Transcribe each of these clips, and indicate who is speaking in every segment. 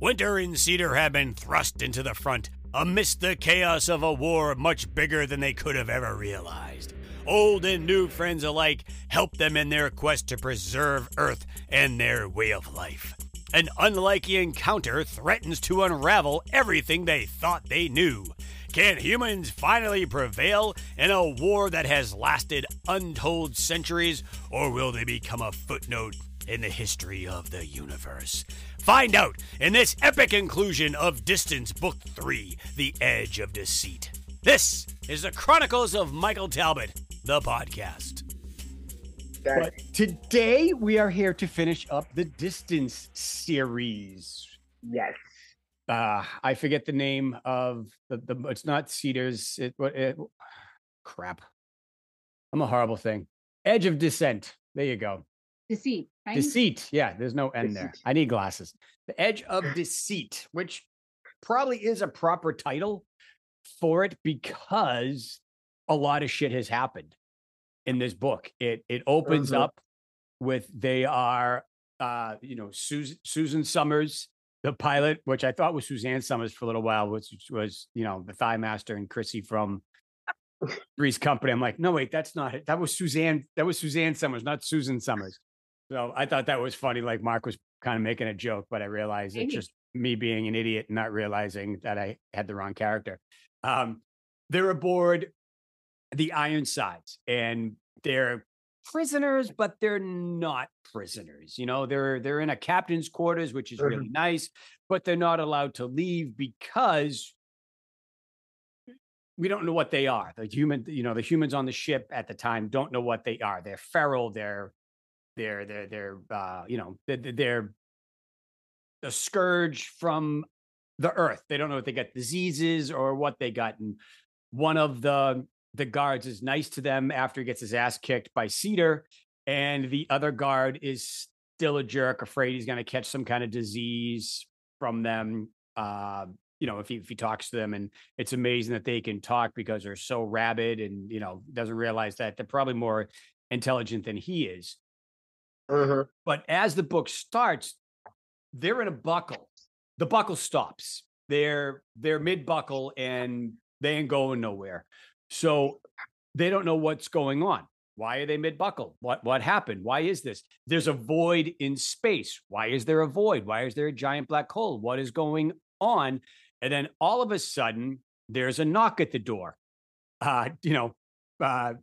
Speaker 1: Winter and Cedar have been thrust into the front amidst the chaos of a war much bigger than they could have ever realized. Old and new friends alike help them in their quest to preserve Earth and their way of life. An unlikely encounter threatens to unravel everything they thought they knew. Can humans finally prevail in a war that has lasted untold centuries, or will they become a footnote in the history of the universe? Find out in this epic inclusion of Dystance Book 3 The Edge of Deceit. This is the Chronicles of Michael Talbot, the podcast.
Speaker 2: But today we are here to finish up the Dystance series.
Speaker 3: Yes.
Speaker 2: Uh, I forget the name of the, the it's not Cedars. It, what it, crap. I'm a horrible thing. Edge of Descent. There you go.
Speaker 4: Deceit. Right?
Speaker 2: Deceit. Yeah, there's no N there. I need glasses. The Edge of Deceit, which probably is a proper title for it because a lot of shit has happened in this book. It it opens
Speaker 3: Mhm.
Speaker 2: up with they are uh you know Susan Susan Summers, the pilot, which I thought was Suzanne Somers for a little while, which was you know the Thigh Master and Chrissy from Three's Company. I'm like, no, wait, that's not it. That was Suzanne. That was Suzanne Somers, not Susan Summers. So I thought that was funny. Like Mark was kind of making a joke, but I realized it's just me being an idiot and not realizing that I had the wrong character. Um, they're aboard the Ironsides and they're prisoners, but they're not prisoners. You know, they're they're in a captain's quarters, which is really nice, but they're not allowed to leave because we don't know what they are. The human, you know, the humans on the ship at the time don't know what they are. They're feral. They're they're they're they're uh, you know they're, a scourge from the earth. They don't know if they got diseases or what they got. And one of the the guards is nice to them after he gets his ass kicked by Cedar, and the other guard is still a jerk, afraid he's going to catch some kind of disease from them. Uh, you know, if he if he talks to them, and it's amazing that they can talk because they're so rabid, and you know, doesn't realize that they're probably more intelligent than he is.
Speaker 3: Mhm.
Speaker 2: But as the book starts, they're in a buckle. The buckle stops. They're they're mid buckle and they ain't going nowhere. So they don't know what's going on. Why are they mid buckle? What what happened? Why is this? There's a void in space. Why is there a void? Why is there a giant black hole? What is going on? And then all of a sudden, there's a knock at the door. Uh, you know, uh,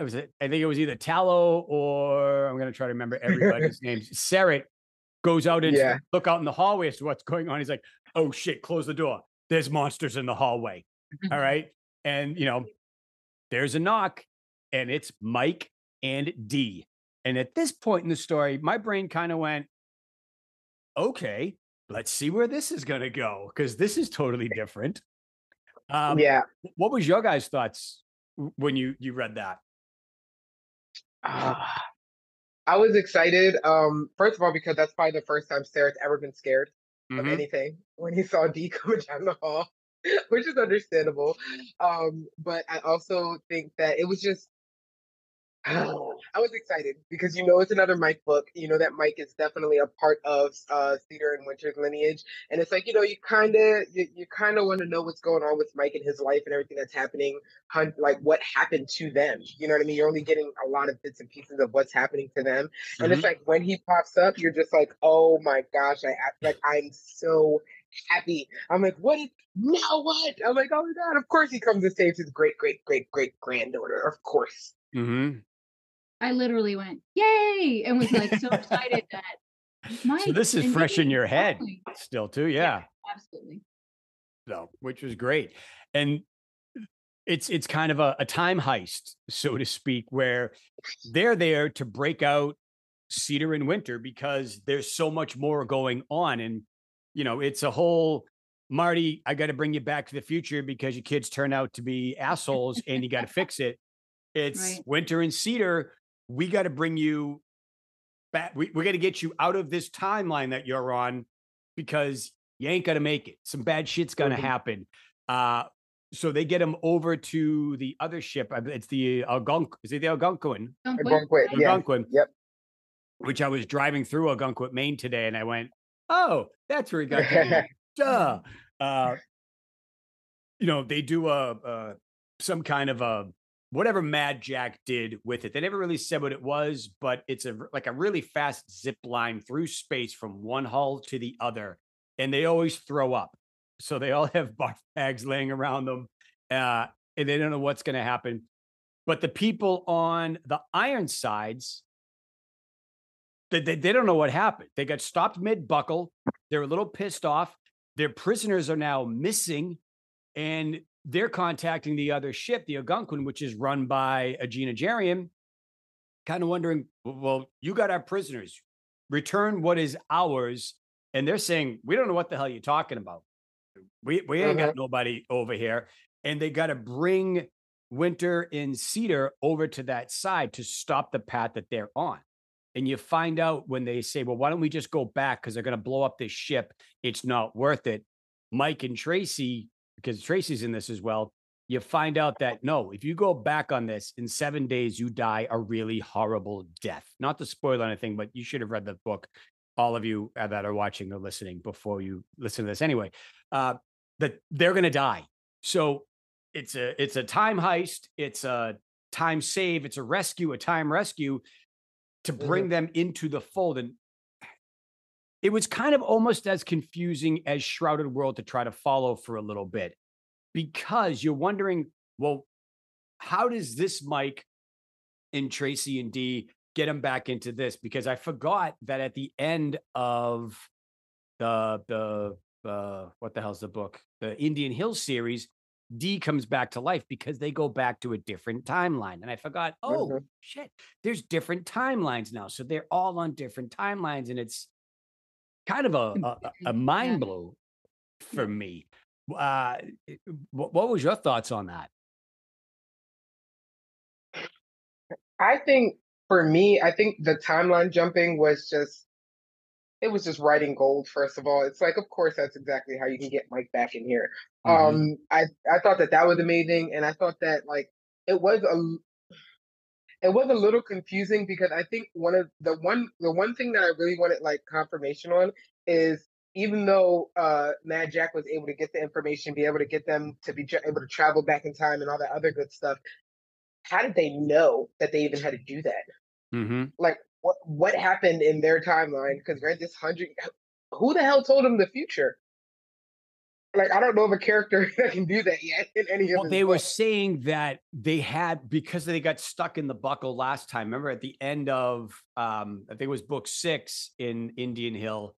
Speaker 2: was it, I think it was either Tallow or I'm going to try to remember everybody's names. Seret goes out and
Speaker 3: Yeah.
Speaker 2: look out in the hallway as to what's going on. He's like, "Oh shit, close the door. There's monsters in the hallway." All right, and you know, there's a knock, and it's Mike and D. And at this point in the story, my brain kind of went, "Okay, let's see where this is going to go because this is totally different." Um,
Speaker 3: yeah.
Speaker 2: what was your guys' thoughts when you you read that?
Speaker 3: Ah. I was excited. Um, first of all, because that's probably the first time Sarah's ever been scared of
Speaker 2: Mhm.
Speaker 3: anything when he saw D coming down the hall, which is understandable. Um, but I also think that it was just I was excited because you know it's another Mike book. You know that Mike is definitely a part of uh, Cedar and Winter's lineage, and it's like you know you kind of you, you kind of want to know what's going on with Mike and his life and everything that's happening, hun- like what happened to them. You know what I mean? You're only getting a lot of bits and pieces of what's happening to them, and it's like when he pops up, you're just like, oh my gosh, I act like I'm so happy. I'm like, what? Is, now what? I'm like, oh my god! Of course he comes and saves his great great great great granddaughter. Of course.
Speaker 2: Mm-hmm.
Speaker 4: I literally went, yay, and was like so excited that Mike.
Speaker 2: So this is fresh in your head still too, yeah.
Speaker 4: Absolutely.
Speaker 2: So which was great, and it's it's kind of a, a time heist, so to speak, where they're there to break out Cedar and Winter because there's so much more going on, and you know it's a whole. Marty, I got to bring you back to the future because your kids turn out to be assholes and you got to fix it. It's
Speaker 4: Right.
Speaker 2: Winter and Cedar. We got to bring you back. We, we got to get you out of this timeline that you're on because you ain't going to make it. Some bad shit's going to
Speaker 3: Mhm.
Speaker 2: happen. Uh, so they get him over to the other ship. It's the Algonquin. Is it the Algonquin?
Speaker 4: Don't
Speaker 3: Algonquin, yeah.
Speaker 2: Algonquin.
Speaker 3: Yep.
Speaker 2: Which I was driving through Algonquin, Maine today, and I went, oh, that's where he got the. Duh. Uh, you know, they do a, a some kind of a whatever Mad Jack did with it. They never really said what it was, but it's a like a really fast zip line through space from one hull to the other, and they always throw up. So they all have barf bags laying around them, uh, and they don't know what's going to happen. But the people on the Ironsides, they, they, they don't know what happened. They got stopped mid buckle. They're a little pissed off. Their prisoners are now missing, and they're contacting the other ship, the Algonquin, which is run by a Genogerian, kind of wondering, well, you got our prisoners. Return what is ours. And they're saying, we don't know what the hell you're talking about. We, we ain't got mm-hmm. nobody over here. And they got to bring Winter and Cedar over to that side to stop the path that they're on. And you find out when they say, well, why don't we just go back? Because they're going to blow up this ship. It's not worth it. Mike and Tracy because Tracy's in this as well. You find out that no, if you go back on this in seven days, you die a really horrible death. Not to spoil anything, but you should have read the book. All of you uh, that are watching or listening before you listen to this anyway, uh, that they're going to die. So it's a it's a time heist. It's a time save. It's a rescue, a time rescue to bring mm-hmm. them into the fold. And it was kind of almost as confusing as Shrouded World to try to follow for a little bit because you're wondering, well, how does this Mike and Tracy and D get him back into this? Because I forgot that at the end of the the uh, what the hell's the book? The Indian Hill series, D comes back to life because they go back to a different timeline. And I forgot, oh mm-hmm. shit, there's different timelines now. So they're all on different timelines. And it's kind of a, a, a mind blow for me. Uh, what, what was your thoughts on that?
Speaker 3: I think for me, I think the timeline jumping was just it was just writing gold. First of all, it's like, of course, that's exactly how you can get Mike back in here. Mm-hmm. Um, I I thought that that was amazing, and I thought that like it was a it was a little confusing because I think one of the one the one thing that I really wanted like confirmation on is even though uh, Mad Jack was able to get the information, be able to get them to be able to travel back in time and all that other good stuff, how did they know that they even had to do that?
Speaker 2: Mm-hmm.
Speaker 3: Like what what happened in their timeline? Because right, this hundred, who the hell told them the future? Like I don't know of a character that can do that yet in any of.
Speaker 2: Well, they books. were saying that they had because they got stuck in the buckle last time. Remember at the end of um, I think it was book six in Indian Hill.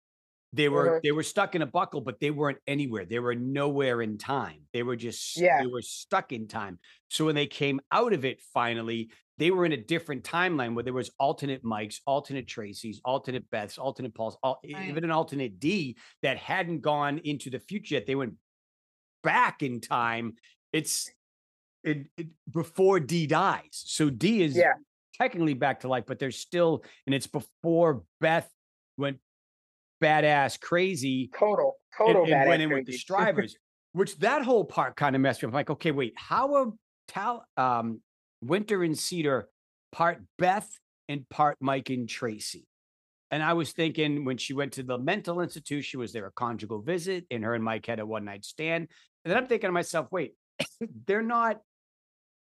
Speaker 2: They were mm-hmm. they were stuck in a buckle, but they weren't anywhere. They were nowhere in time. They were just yeah. they were stuck in time. So when they came out of it finally, they were in a different timeline where there was alternate Mikes, alternate Tracy's, alternate Beths, alternate Paul's, all, right. even an alternate D that hadn't gone into the future yet. They went back in time. It's it, it before D dies. So D is
Speaker 3: yeah.
Speaker 2: technically back to life, but there's still, and it's before Beth went badass crazy.
Speaker 3: Total, total
Speaker 2: and, and went in with the Strivers, which that whole part kind of messed me up. I'm like, okay, wait, how are Tal um Winter and Cedar, part Beth and part Mike and Tracy. And I was thinking when she went to the mental institution, she was there a conjugal visit and her and Mike had a one night stand? And then I'm thinking to myself, wait, they're not.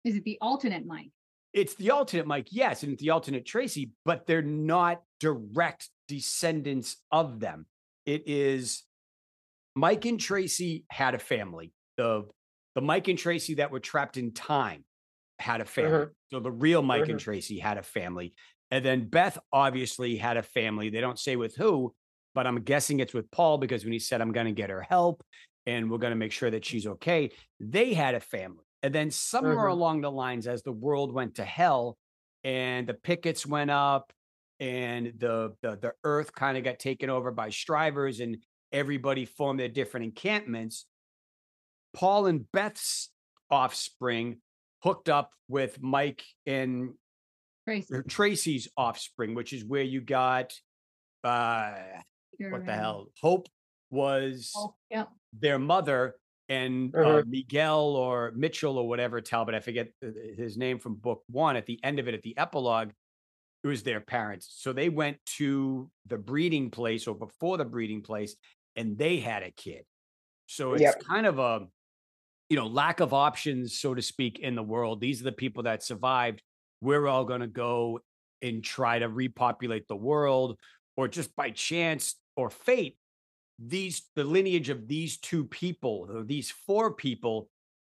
Speaker 4: Is it the alternate Mike?
Speaker 2: It's the alternate Mike, yes, and the alternate Tracy, but they're not direct descendants of them. It is Mike and Tracy had a family. The the Mike and Tracy that were trapped in time had a family. Uh-huh. So the real Mike uh-huh. and Tracy had a family. And then Beth obviously had a family. They don't say with who, but I'm guessing it's with Paul because when he said, I'm going to get her help and we're going to make sure that she's okay, they had a family. And then somewhere uh-huh. along the lines, as the world went to hell and the pickets went up and the the, the earth kind of got taken over by strivers and everybody formed their different encampments, Paul and Beth's offspring hooked up with Mike and
Speaker 4: Tracy.
Speaker 2: Tracy's offspring, which is where you got uh You're what right. the hell? Hope was
Speaker 4: oh, yep.
Speaker 2: their mother and uh, uh-huh. Miguel or Mitchell or whatever Talbot, I forget his name from book one. At the end of it, at the epilogue, it was their parents. So they went to the breeding place or before the breeding place and they had a kid. So it's
Speaker 3: Yep.
Speaker 2: kind of a you know, lack of options, so to speak, in the world. These are the people that survived. We're all going to go and try to repopulate the world, or just by chance or fate, these the lineage of these two people, or these four people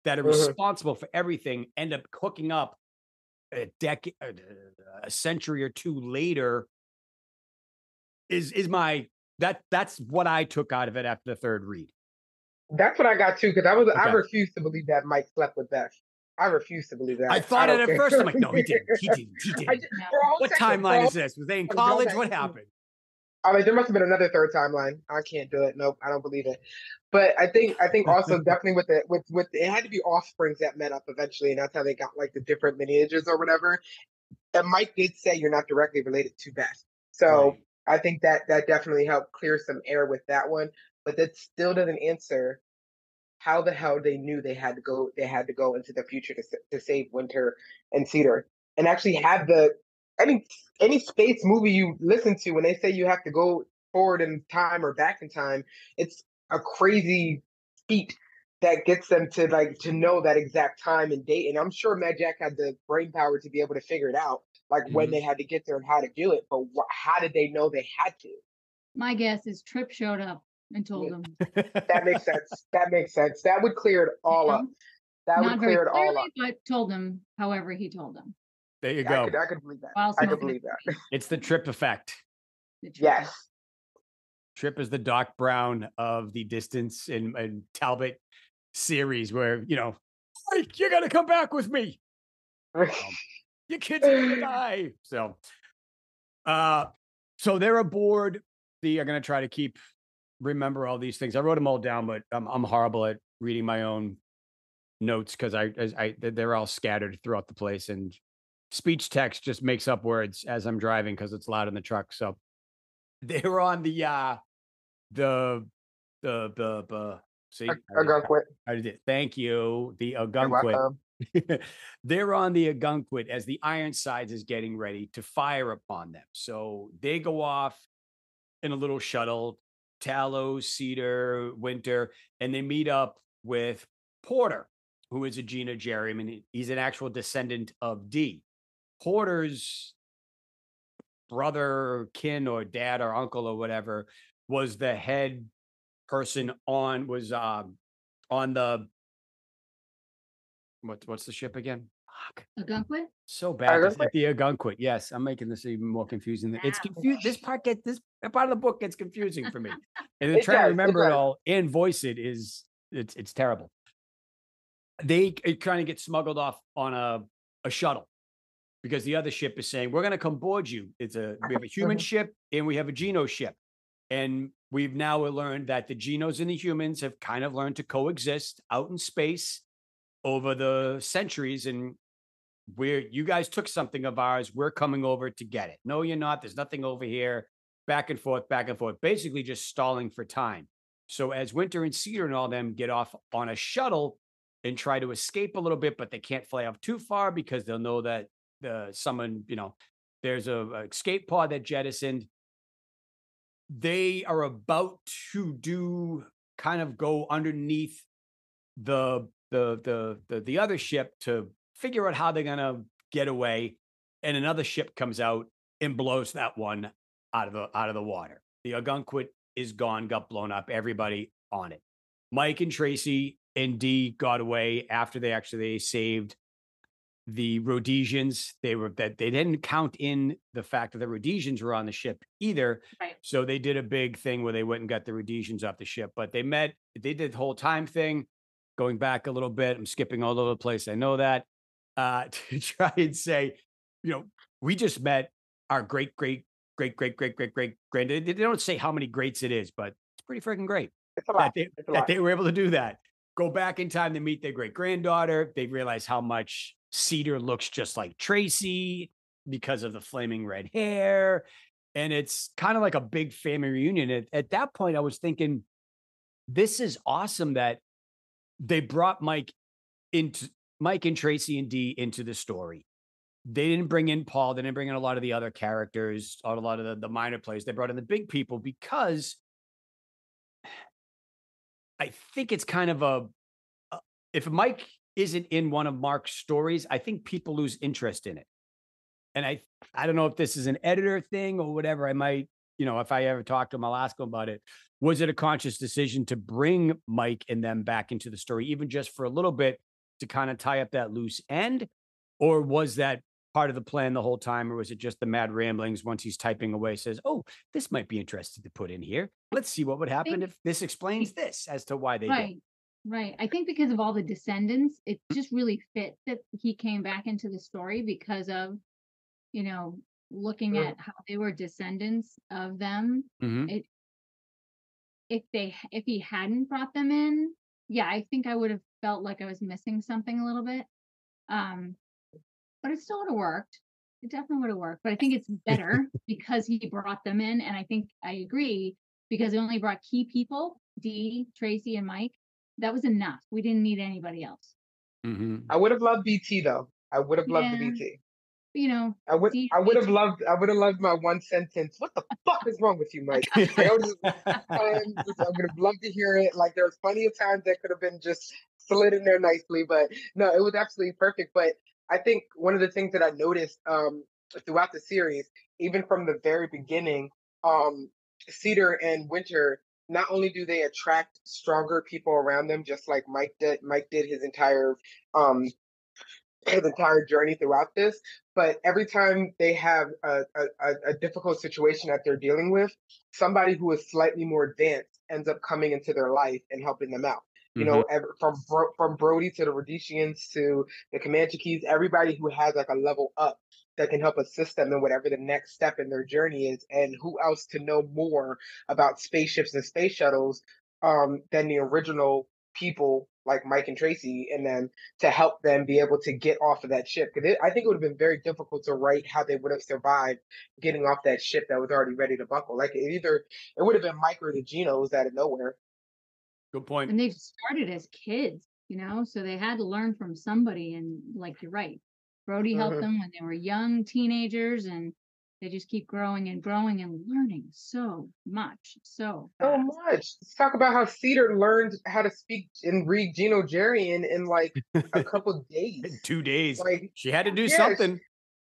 Speaker 2: that are
Speaker 3: Mhm.
Speaker 2: responsible for everything, end up hooking up a decade, a century or two later. Is is my that that's what I took out of it after the third read.
Speaker 3: That's what I got too, because I was I
Speaker 2: Okay.
Speaker 3: refuse to believe that Mike slept with Beth. I refuse to believe that.
Speaker 2: I thought it at
Speaker 3: think-
Speaker 2: first. I'm like, no, he didn't. He didn't. He didn't.
Speaker 3: ju-
Speaker 4: No.
Speaker 3: for a whole
Speaker 2: What
Speaker 3: second,
Speaker 2: timeline is this? Was they in
Speaker 3: I
Speaker 2: college? What happened?
Speaker 3: I mean, there must have been another third timeline. I can't do it. Nope, I don't believe it. But I think I think also definitely with the with with it had to be offsprings that met up eventually, and that's how they got like the different lineages or whatever. And Mike did say you're not directly related to Beth, so
Speaker 2: Right.
Speaker 3: I think that that definitely helped clear some air with that one. But that still doesn't answer how the hell they knew they had to go they had to go into the future to to save Winter and Cedar and actually have the any any space movie you listen to when they say you have to go forward in time or back in time, it's a crazy feat that gets them to like to know that exact time and date. And I'm sure Mad Jack had the brain power to be able to figure it out, like when
Speaker 2: Mhm.
Speaker 3: they had to get there and how to do it. But wh- how did they know they had to?
Speaker 4: My guess is Trip showed up and told
Speaker 3: Yeah.
Speaker 4: them.
Speaker 3: That makes sense. That makes sense. That would clear it all up. That
Speaker 4: Not
Speaker 3: would
Speaker 4: very
Speaker 3: clear it all
Speaker 4: clearly,
Speaker 3: up.
Speaker 4: but told them however he told them.
Speaker 2: there you
Speaker 3: I
Speaker 2: go.
Speaker 3: could, I could believe that.
Speaker 4: While
Speaker 3: I could
Speaker 4: smoking
Speaker 3: believe that.
Speaker 2: It's the trip effect.
Speaker 4: The Trip
Speaker 3: Yes.
Speaker 2: Trip is the Doc Brown of the Dystance and, and Talbot series, where you know, Mike, you got to come back with me. Your kids are gonna die. So, uh, so they're aboard. The I'm gonna try to keep remember all these things. I wrote them all down, but I'm I'm horrible at reading my own notes because I, as I they're all scattered throughout the place, and speech text just makes up words as I'm driving because it's loud in the truck. So they're on the uh the the the, the see
Speaker 3: A,
Speaker 2: I did- I thank you the
Speaker 3: You're
Speaker 2: Algonquin. They're on the Agunquit as the Ironsides is getting ready to fire upon them. So they go off in a little shuttle, Tallow, Cedar, Winter, and they meet up with Porter, who is a Genogerian. I mean, he's an actual descendant of D. Porter's brother, kin, or dad, or uncle, or whatever, was the head person on was um on the what what's the ship again? Fuck.
Speaker 4: Algonquin?
Speaker 2: So bad. It's
Speaker 3: Algonquin?
Speaker 2: the Algonquin. Yes, I'm making this even more confusing. than- It's
Speaker 4: Wow.
Speaker 2: confused. This part gets this part of the book gets confusing for me, and then
Speaker 3: It
Speaker 2: trying to
Speaker 3: does, it
Speaker 2: remember it all and voice it is it's it's terrible. They kind of get smuggled off on a a shuttle because the other ship is saying we're going to come board you. It's a we have a human
Speaker 3: Mhm.
Speaker 2: ship and we have a Geno ship, and we've now learned that the Genos and the humans have kind of learned to coexist out in space over the centuries and we're you guys took something of ours we're coming over to get it. No you're not there's nothing over here. Back and forth back and forth basically just stalling for time. So as winter and cedar and all them get off on a shuttle and try to escape a little bit but they can't fly off too far because they'll know that the someone you know there's a, a escape pod that jettisoned. They are about to do kind of go underneath the the the the, the other ship to figure out how they're gonna get away and another ship comes out and blows that one out of the out of the water. The algonquin is gone got blown up everybody on it. Mike and tracy and d got away after they actually saved the rhodesians. They were that they didn't count in the fact that the rhodesians were on the ship either
Speaker 4: Right.
Speaker 2: so they did a big thing where they went and got the rhodesians off the ship but they met they did the whole time thing going back a little bit i'm skipping all over the place i know that uh to try and say you know we just met our great great great great great great great grand they don't say how many greats it is but it's pretty freaking great that they, that they were able to do that. Go back in time to meet their great granddaughter. They realize how much Cedar looks just like Tracy because of the flaming red hair. And it's kind of like a big family reunion. At, at that point, I was thinking, this is awesome that they brought Mike into Mike and Tracy and Dee into the story. they didn't bring in Paul. They didn't bring in a lot of the other characters, a lot of the, the minor players. They brought in the big people because I think it's kind of a, a if Mike isn't in one of Mark's stories, I think people lose interest in it. And I I don't know if this is an editor thing or whatever. I might, you know, if I ever talk to him, I'll ask him about it. Was it a conscious decision to bring Mike and them back into the story, even just for a little bit, to kind of tie up that loose end? Or was that part of the plan the whole time, or was it just the mad ramblings once he's typing away says, Oh, this might be interesting to put in here. Let's see what would happen if this explains this as to why they did.
Speaker 4: Right. Right. I think because of all the descendants, it just really fit that he came back into the story because of, you know, looking
Speaker 3: Mm.
Speaker 4: at how they were descendants of them.
Speaker 2: Mhm.
Speaker 4: If they if he hadn't brought them in, yeah, I think I would have felt like I was missing something a little bit. Um, but it still would have worked. It definitely would have worked. But I think it's better because he brought them in, and I think I agree because he only brought key people, Dee, Tracy, and Mike. That was enough. We didn't need anybody else.
Speaker 2: Mhm.
Speaker 3: I would have loved BT though. I would have loved the BT.
Speaker 4: You know,
Speaker 3: I would
Speaker 4: Deep
Speaker 3: I would have loved I would have loved my one sentence. What the fuck is wrong with you, Mike? I would just, just- I would have loved to hear it. Like there's plenty of times that could have been just slid in there nicely, but no, it was absolutely perfect. But I think one of the things that I noticed um throughout the series, even from the very beginning, um, Cedar and Winter, not only do they attract stronger people around them, just like Mike did Mike did his entire um his entire journey throughout this, but every time they have a, a, a- a difficult situation that they're dealing with, somebody who is slightly more advanced ends up coming into their life and helping them out. You know, ever, from Bro- from Brody to the Rhodesians to the Comanche Keys, everybody who has like a level up that can help assist them in whatever the next step in their journey is. And who else to know more about spaceships and space shuttles um, than the original people like Mike and Tracy and them to help them be able to get off of that ship. Because I think it would have been very difficult to write how they would have survived getting off that ship that was already ready to buckle. Like it either it would have been Mike or the Genos out of nowhere.
Speaker 2: Good point.
Speaker 4: and they've started as kids, you know, so they had to learn from somebody. And like you're right, Brody helped
Speaker 3: Mhm.
Speaker 4: them when they were young teenagers, and they just keep growing and growing and learning so much. So
Speaker 3: So
Speaker 4: fast.
Speaker 3: much. Let's talk about how Cedar learned how to speak and read Genogerian in like a couple days.
Speaker 2: In two days.
Speaker 3: Like
Speaker 2: she had to do
Speaker 3: yeah, she-
Speaker 2: something.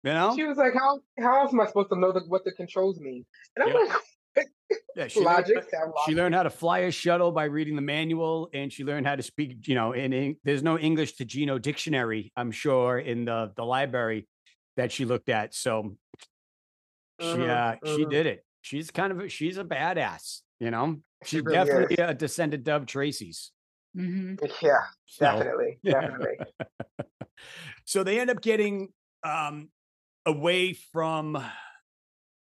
Speaker 2: You know?
Speaker 3: she was like, "How how else am I supposed to know the, what the controls mean?" And I'm
Speaker 2: Yeah.
Speaker 3: like,
Speaker 2: Yeah, she learned,
Speaker 3: "Logic,
Speaker 2: she learned how to fly a shuttle by reading the manual, and she learned how to speak. You know, in, Eng- there's no English to Geno dictionary, I'm sure, in the the library that she looked at. So she
Speaker 3: Mhm,
Speaker 2: uh, she
Speaker 3: mhm.
Speaker 2: did it. She's kind of a, she's a badass. You know,
Speaker 3: She
Speaker 2: she's
Speaker 3: really
Speaker 2: definitely
Speaker 3: is.
Speaker 2: a descendant of Tracy's.
Speaker 4: hmm
Speaker 3: Yeah,
Speaker 2: So,
Speaker 3: definitely, definitely.
Speaker 2: so they end up getting um away from the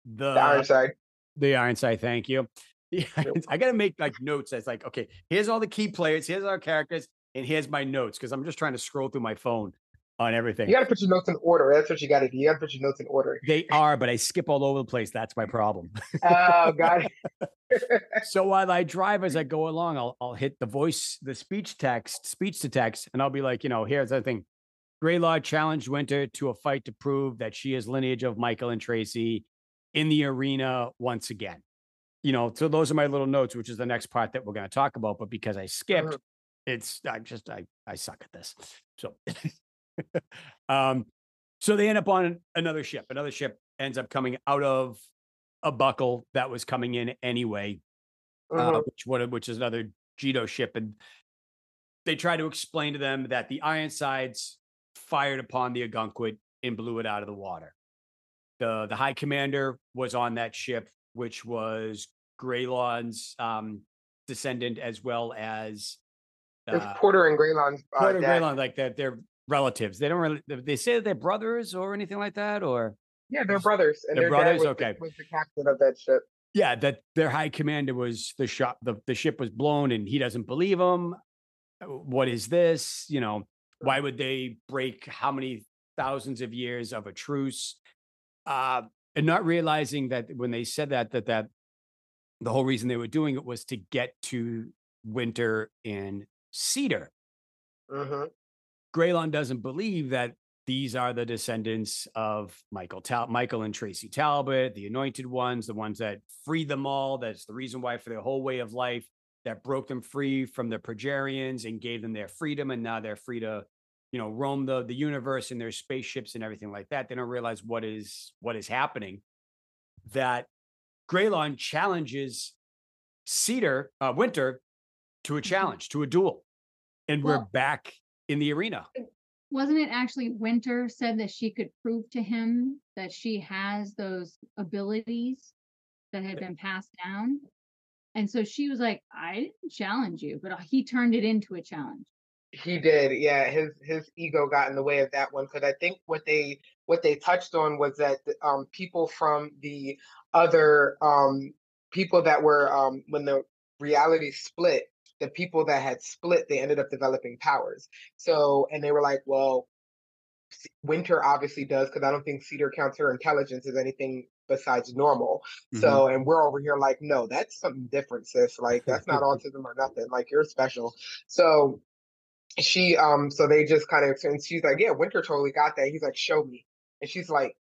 Speaker 3: The Ironside.
Speaker 2: The Ironside, thank you. Yeah, I gotta make like notes. It's like, okay, here's all the key players, here's our characters, and here's my notes because I'm just trying to scroll through my phone on everything.
Speaker 3: You got to put your notes in order. That's what you got to do. You got to put your notes in order.
Speaker 2: They are, but I skip all over the place. That's my problem.
Speaker 3: Oh, got it.
Speaker 2: so while I drive as I go along, I'll I'll hit the voice, the speech text, speech to text, and I'll be like, you know, here's the thing. Greylaw challenged Winter to a fight to prove that she is lineage of Michael and Tracy in the arena once again. You know, so those are my little notes, which is the next part that we're going to talk about. But because I skipped, it's I just I I suck at this. So, um, so they end up on another ship. Another ship ends up coming out of a buckle that was coming in anyway uh,
Speaker 3: Mhm.
Speaker 2: which one which is another Gito ship, and they try to explain to them that the Ironsides fired upon the Agunquit and blew it out of the water. The The High Commander was on that ship, which was Greylon's um, descendant as well as uh,
Speaker 3: Porter and Greylon's uh,
Speaker 2: Porter
Speaker 3: dad.
Speaker 2: Greylon, like that they're relatives. They don't really they say they're brothers or anything like that, or
Speaker 3: Yeah, they're brothers, and
Speaker 2: They're brothers?
Speaker 3: was, the-
Speaker 2: Okay.
Speaker 3: was the captain of that ship.
Speaker 2: yeah, that their high commander was the shop, the, the ship was blown and he doesn't believe them. What is this? You know, why would they break how many thousands of years of a truce? Uh, and not realizing that when they said that, that, that the whole reason they were doing it was to get to winter in Cedar.
Speaker 3: hmm
Speaker 2: Greylon doesn't believe that these are the descendants of Michael Tal- Michael and Tracy Talbot, the anointed ones, the ones that freed them all. That's the reason why for their whole way of life that broke them free from the Progerians and gave them their freedom, and now they're free to, you know, roam the the universe in their spaceships and everything like that. They don't realize what is what is happening. That Greylon challenges Cedar uh, Winter to a
Speaker 4: Mhm.
Speaker 2: challenge, to a duel, and we're back in the arena.
Speaker 4: Wasn't it actually Winter said that she could prove to him that she has those abilities that had been passed down? And so she was like, I didn't challenge you, but uh, he turned it into a challenge.
Speaker 3: He did, yeah. His his ego got in the way of that one because I think what they what they touched on was that um, people from the other um, people that were um, when the reality split, the people that had split, they ended up developing powers. So, and they were like, well, Winter obviously does because I don't think Cedar counts her intelligence as anything besides normal. So, and we're over here like, no, that's something different, sis. Like, that's not autism or nothing. Like, you're special. So, she, um, so they just kind of, and she's like, yeah, Winter totally got that. He's like, show me. And she's like,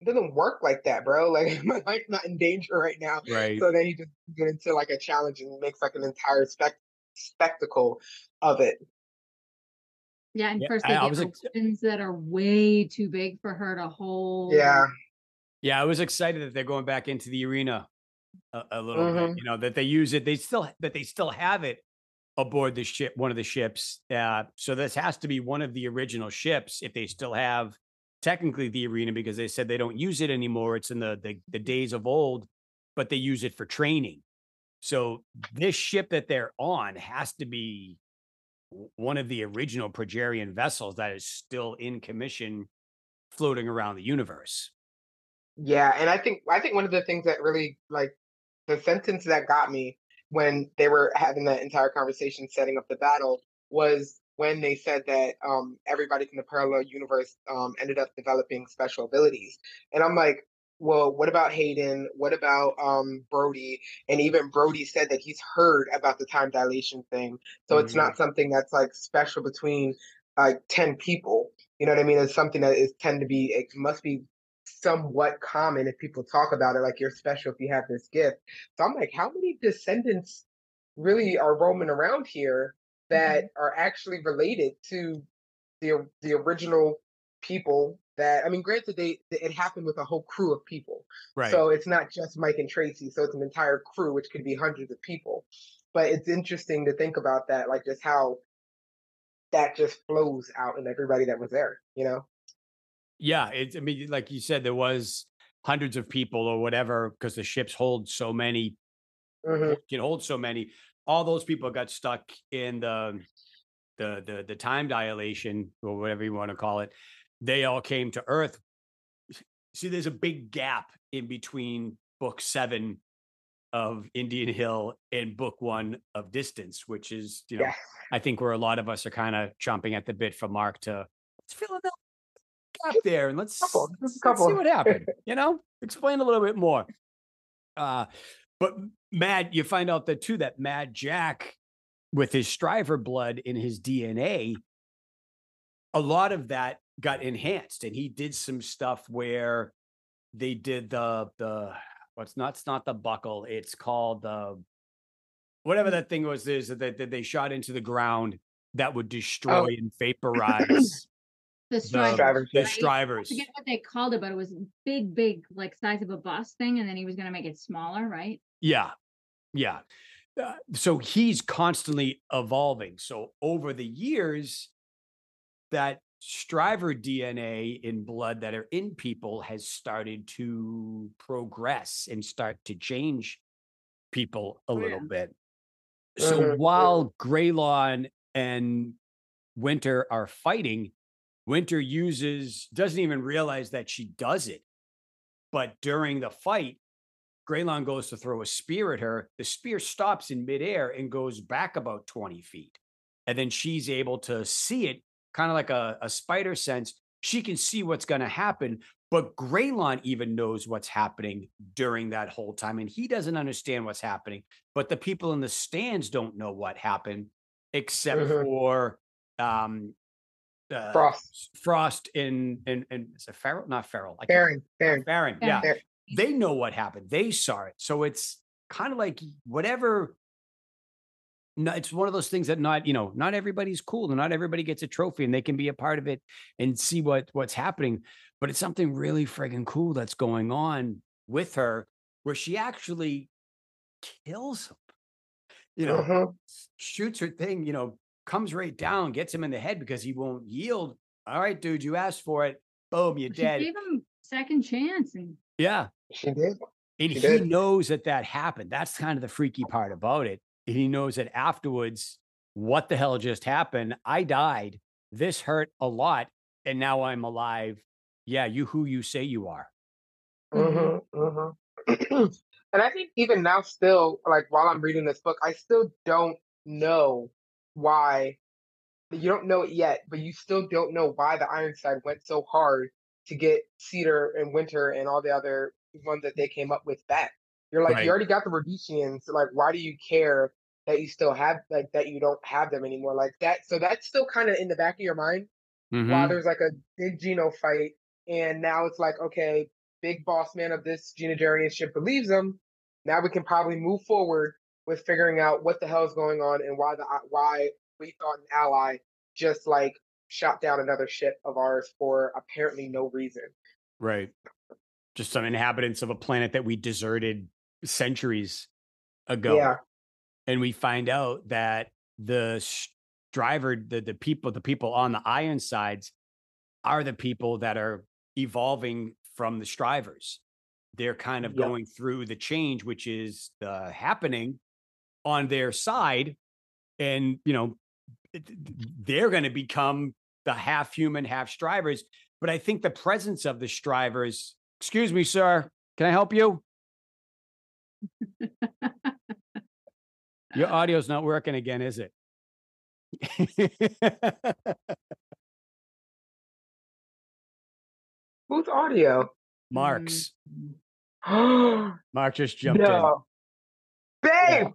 Speaker 3: it doesn't work like that, bro. Like, my life's not in danger right now.
Speaker 2: Right.
Speaker 3: So then he just get into like a challenge and makes like an entire spec- spectacle of it.
Speaker 4: Yeah, and
Speaker 2: Yeah,
Speaker 4: first they
Speaker 2: I
Speaker 4: get
Speaker 2: was
Speaker 4: the
Speaker 2: ex-
Speaker 4: weapons that are way too big for her to hold.
Speaker 3: Yeah.
Speaker 2: Yeah, I was excited that they're going back into the arena a, a little
Speaker 3: Mhm.
Speaker 2: bit. You know that they use it. They still that they still have it aboard the ship, one of the ships. Uh, so this has to be one of the original ships if they still have technically the arena because they said they don't use it anymore. It's in the the, the days of old, but they use it for training. So this ship that they're on has to be one of the original Progerian vessels that is still in commission, floating around the universe.
Speaker 3: Yeah, and I think I think one of the things that really like the sentence that got me when they were having that entire conversation setting up the battle was when they said that um everybody from the parallel universe um ended up developing special abilities. And I'm like, well, what about Hayden? What about um Brody? And even Brody said that he's heard about the time dilation thing. So it's not something that's like special between like 10 people. You know what I mean? It's something that is tend to be it must be somewhat common if people talk about it like you're special if you have this gift. So I'm like, how many descendants really are roaming around here that mm-hmm. are actually related to the the original people that I mean granted they it happened with a whole crew of people.
Speaker 2: Right.
Speaker 3: So it's not just Mike and Tracy, so it's an entire crew which could be hundreds of people. But it's interesting to think about that like just how that just flows out in everybody that was there, you know?
Speaker 2: Yeah, it's. I mean, like you said, there was hundreds of people or whatever because the ships hold so many,
Speaker 3: Mhm.
Speaker 2: can hold so many. All those people got stuck in the the the the time dilation or whatever you want to call it. They all came to Earth. See, there's a big gap in between book seven of Indian Hill and book one of Dystance, which is you know
Speaker 3: Yeah.
Speaker 2: I think where a lot of us are kind of chomping at the bit for Mark to let's fill there and let's,
Speaker 3: Couple,
Speaker 2: let's,
Speaker 3: just a
Speaker 2: let's see what happened. You know, explain a little bit more. Uh, but Mad, you find out that too that Mad Jack, with his Striver blood in his DNA, a lot of that got enhanced, and he did some stuff where they did the the what's not it's not the buckle, it's called the whatever that thing was is that, that they shot into the ground that would destroy and vaporize
Speaker 4: The
Speaker 2: the,
Speaker 4: striver.
Speaker 3: Striver
Speaker 2: the
Speaker 3: ship.
Speaker 4: I
Speaker 2: strivers.
Speaker 4: forget what they called it, but it was big, big, like size of a bus thing, and then he was gonna make it smaller, right?
Speaker 2: Yeah. Yeah. Uh, so he's constantly evolving. So over the years, that striver DNA in blood that are in people has started to progress and start to change people a
Speaker 4: Oh,
Speaker 2: little
Speaker 4: yeah.
Speaker 2: bit. So
Speaker 3: Mhm,
Speaker 2: while Greylon and Winter are fighting, Winter uses doesn't even realize that she does it. But during the fight, Greylon goes to throw a spear at her. The spear stops in midair and goes back about 20 feet. And then she's able to see it, kind of like a, a spider sense. She can see what's going to happen, but Greylon even knows what's happening during that whole time. And he doesn't understand what's happening. But the people in the stands don't know what happened, except
Speaker 3: Mhm.
Speaker 2: for um, uh,
Speaker 3: Frost,
Speaker 2: Frost and and and is it Farrell? Not Farrell. I can't-
Speaker 3: Baron, Baron.
Speaker 2: Baron. Yeah.
Speaker 4: Baron.
Speaker 2: They know what happened. They saw it. So it's kind of like whatever. No, it's one of those things that not, you know, not everybody's cool and not everybody gets a trophy and they can be a part of it and see what what's happening. But it's something really friggin' cool that's going on with her where she actually kills him. You know,
Speaker 3: Mhm.
Speaker 2: shoots her thing, you know, comes right down, gets him in the head because he won't yield. All right, dude, you asked for it. Boom, you're
Speaker 4: She
Speaker 2: dead.
Speaker 4: gave him second chance and
Speaker 2: Yeah.
Speaker 3: She did.
Speaker 2: And
Speaker 3: She
Speaker 2: he
Speaker 3: did.
Speaker 2: knows that that happened. That's kind of the freaky part about it. And he knows that afterwards, what the hell just happened? I died. This hurt a lot. And now I'm alive. Yeah, you who you say you are.
Speaker 3: hmm hmm and I think even now, still, like while I'm reading this book, I still don't know why. You don't know it yet, but you still don't know why the Ironside went so hard to get Cedar and Winter and all the other ones that they came up with back. You're like,
Speaker 2: Right.
Speaker 3: you already got the Rhodesians. Like, why do you care that you still have like that you don't have them anymore? Like that. So that's still kind of in the back of your mind
Speaker 2: Mm-hmm.
Speaker 3: while there's like a big Geno fight, and now it's like, okay, big boss man of this Genogerian ship believes him. Now we can probably move forward with figuring out what the hell is going on and why the why we thought an ally just like shot down another ship of ours for apparently no reason.
Speaker 2: Right. Just some inhabitants of a planet that we deserted centuries ago.
Speaker 3: Yeah.
Speaker 2: And we find out that the sh- driver, the, the people, the people on the iron sides are the people that are evolving from the strivers. They're kind of
Speaker 3: Yeah.
Speaker 2: going through the change, which is uh, happening on their side. And, you know, they're going to become the half human, half strivers. But I think the presence of the strivers, excuse me, sir, can I help you? Your audio's not working again, is it?
Speaker 3: Whose audio?
Speaker 2: Mark's.
Speaker 3: Mm.
Speaker 2: Mark just jumped
Speaker 3: Babe,
Speaker 2: in.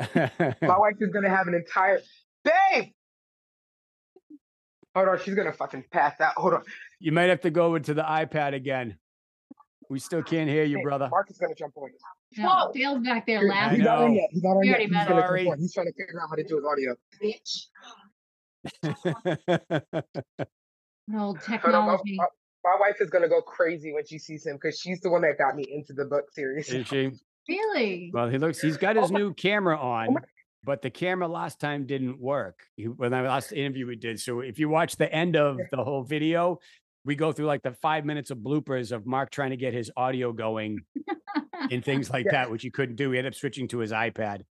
Speaker 3: My wife is gonna have an entire babe. Hold on, she's gonna fucking pass out. Hold on.
Speaker 2: you might have to go into the iPad again. We still can't hear you,
Speaker 3: Hey,
Speaker 2: brother.
Speaker 3: Mark is gonna jump on.
Speaker 4: no,
Speaker 3: Whoa.
Speaker 4: Dale's back there
Speaker 3: He's
Speaker 4: laughing.
Speaker 3: not on yet. He's not on yet. He's gonna jump on. He's trying to figure out how to do his audio.
Speaker 4: An old
Speaker 3: Hold on, my,
Speaker 4: technology.
Speaker 3: my- my wife is gonna go crazy when she sees him because she's the one that got me into the book series.
Speaker 2: Is she?
Speaker 4: Really?
Speaker 2: Well, he looks. He's got his oh
Speaker 3: my-
Speaker 2: new camera oh
Speaker 3: on,
Speaker 2: but the camera last time didn't work. He, when I last interview we did. So if you watch the end of the whole video, we go through like the five minutes of bloopers of Mark trying to get his audio going and things like
Speaker 3: Yeah.
Speaker 2: that, which he couldn't do. He ended up switching to his iPad.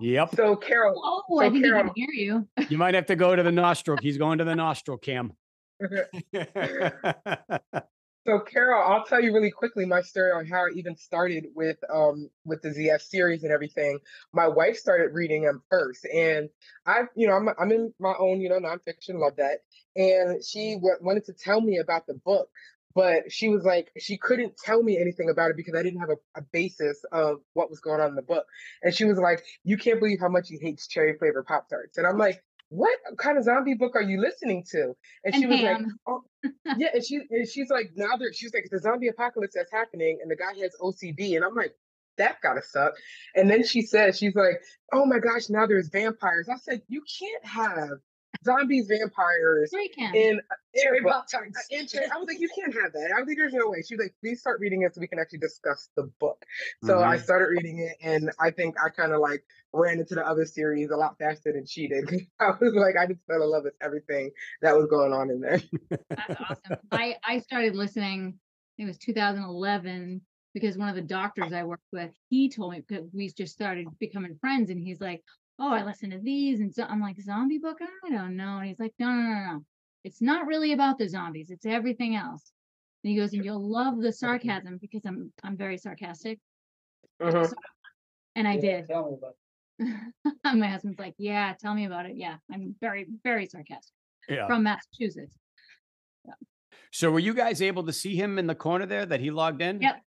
Speaker 2: Yep.
Speaker 3: So Carol,
Speaker 4: Oh, I
Speaker 3: So,
Speaker 4: think he can hear you.
Speaker 2: You might have to go to the nostril. He's going to the nostril cam.
Speaker 3: so Carol, I'll tell you really quickly my story on how I even started with um with the ZF series and everything. My wife started reading them first, and I, you know, I'm I'm in my own, you know, nonfiction, love that. And she w- wanted to tell me about the book, but she was like, she couldn't tell me anything about it because I didn't have a, a basis of what was going on in the book. And she was like, "You can't believe how much he hates cherry flavored pop tarts," and I'm like. What kind of zombie book are you listening to? And,
Speaker 4: And
Speaker 3: she was like, "Oh, yeah, and she and she's like, now there, she's like, the zombie apocalypse that's happening, and the guy has OCD, and I'm like, that gotta suck. And then she says, she's like, oh my gosh, now there's vampires. I said, you can't have zombies, vampires,
Speaker 4: and you can.
Speaker 3: in
Speaker 5: Cherry Pop Tarts.
Speaker 3: I was like, you can't have that. I was like, there's no way. She's like, please start reading it so we can actually discuss the book. So I mm-hmm. started reading it, and I think I kind of like ran into the other series a lot faster than she did. I was like, I just fell in love with everything that was going on in there.
Speaker 4: That's awesome. I, I started listening, it was 2011, because one of the doctors I worked with, he told me because we just started becoming friends, and he's like, Oh, I listen to these. And so I'm like, Zombie book? I don't know. And he's like, No, no, no, no. It's not really about the zombies, it's everything else. And he goes, And you'll love the sarcasm because I'm I'm very sarcastic.
Speaker 3: Mhm.
Speaker 4: So- and I did.
Speaker 5: Me about
Speaker 4: My husband's like, Yeah, tell me about it. Yeah, I'm very, very sarcastic
Speaker 2: Yeah.
Speaker 4: from Massachusetts.
Speaker 2: So were you guys able to see him in the corner there that he logged in?
Speaker 4: Yep.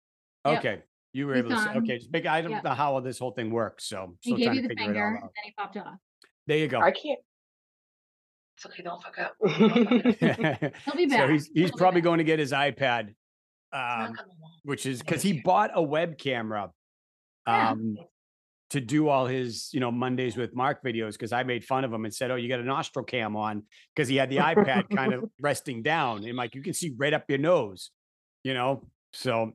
Speaker 4: Yep.
Speaker 2: Okay. You were
Speaker 4: He's
Speaker 2: able to see.
Speaker 4: on.
Speaker 2: Okay. Just big. I don't
Speaker 4: Yep.
Speaker 2: know how this whole thing works. So I'm
Speaker 4: He
Speaker 2: still
Speaker 4: gave
Speaker 2: trying
Speaker 4: you
Speaker 2: to
Speaker 4: the
Speaker 2: figure
Speaker 4: finger,
Speaker 2: it
Speaker 4: and then
Speaker 2: out.
Speaker 4: he popped off.
Speaker 2: There you go.
Speaker 3: I can't.
Speaker 5: It's okay, don't fuck up. Don't fuck up.
Speaker 4: He'll be back.
Speaker 2: so
Speaker 4: back.
Speaker 2: he's
Speaker 4: He'll
Speaker 2: he's probably going to get his iPad, um, which is because he bought a web camera.
Speaker 4: Yeah.
Speaker 2: Um, to do all his, you know, Mondays with Mark videos because I made fun of him and said, "Oh, you got a nostril cam on," because he had the iPad kind of resting down, and like you can see right up your nose, you know. So,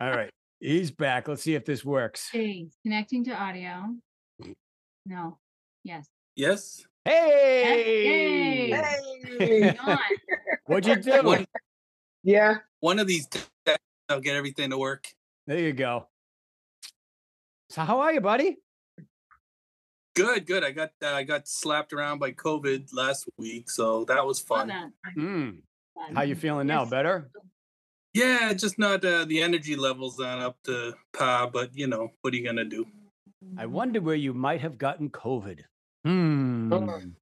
Speaker 2: all right, he's back. Let's see if this works.
Speaker 4: Okay, connecting to audio. No. Yes.
Speaker 6: Yes.
Speaker 2: Hey,
Speaker 3: Hey.
Speaker 4: Gone.
Speaker 2: what'd you do?
Speaker 6: One,
Speaker 3: yeah.
Speaker 6: one of these days I'll get everything to work.
Speaker 2: There you go. So, how are you, buddy?
Speaker 6: Good, good. I got uh, I got slapped around by COVID last week, so that was fun.
Speaker 4: that.
Speaker 2: Mm, how you feeling now? Better?
Speaker 6: Yeah, just not uh, the energy levels aren't up to par, but you know what are you gonna do?
Speaker 2: I wonder where you might have gotten COVID. Hmm.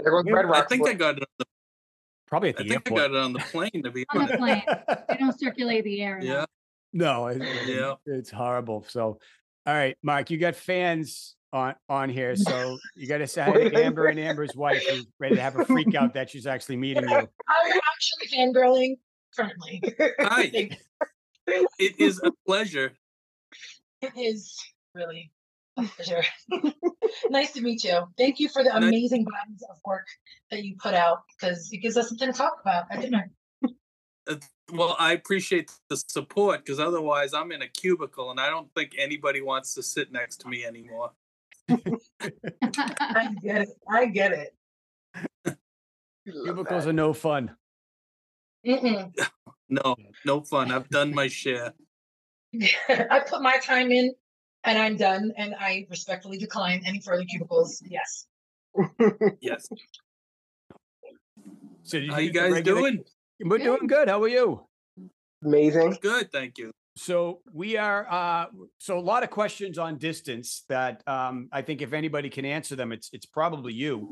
Speaker 3: There goes
Speaker 6: I think I got it. On the,
Speaker 2: Probably at
Speaker 6: I
Speaker 2: the
Speaker 6: think I got it on the plane. To be
Speaker 4: On the
Speaker 6: honest.
Speaker 4: plane. They don't circulate the air. enough.
Speaker 6: Yeah.
Speaker 2: No, it-
Speaker 6: Yeah.
Speaker 2: it's horrible. So, all right, Mark, you got fans on on here, so you got to say hi
Speaker 3: Wait
Speaker 2: to
Speaker 3: a
Speaker 2: Amber and Amber's wife, who's ready to have a freak out that she's actually meeting you.
Speaker 5: I'm actually fangirling currently.
Speaker 6: Hi, it is a pleasure.
Speaker 5: It is really a pleasure. nice to meet you. Thank you for the
Speaker 6: Nice-
Speaker 5: amazing bodies of work that you put out because it gives us something to talk about at dinner.
Speaker 6: Uh, Well, I appreciate the support because otherwise I'm in a cubicle and I don't think anybody wants to sit next to me anymore.
Speaker 5: I get it. I get it.
Speaker 2: Cubicles are no fun.
Speaker 5: Mm-mm.
Speaker 6: No, no fun. I've done my share.
Speaker 5: I put my time in and I'm done and I respectfully decline any further cubicles. Yes.
Speaker 6: Yes.
Speaker 2: So, did
Speaker 6: How you
Speaker 2: get
Speaker 6: guys
Speaker 2: regular-
Speaker 6: doing?
Speaker 2: We're doing good. How are you?
Speaker 3: Amazing.
Speaker 6: Good, thank you.
Speaker 2: So we are. uh So a lot of questions on Dystance that um I think if anybody can answer them, it's it's probably you.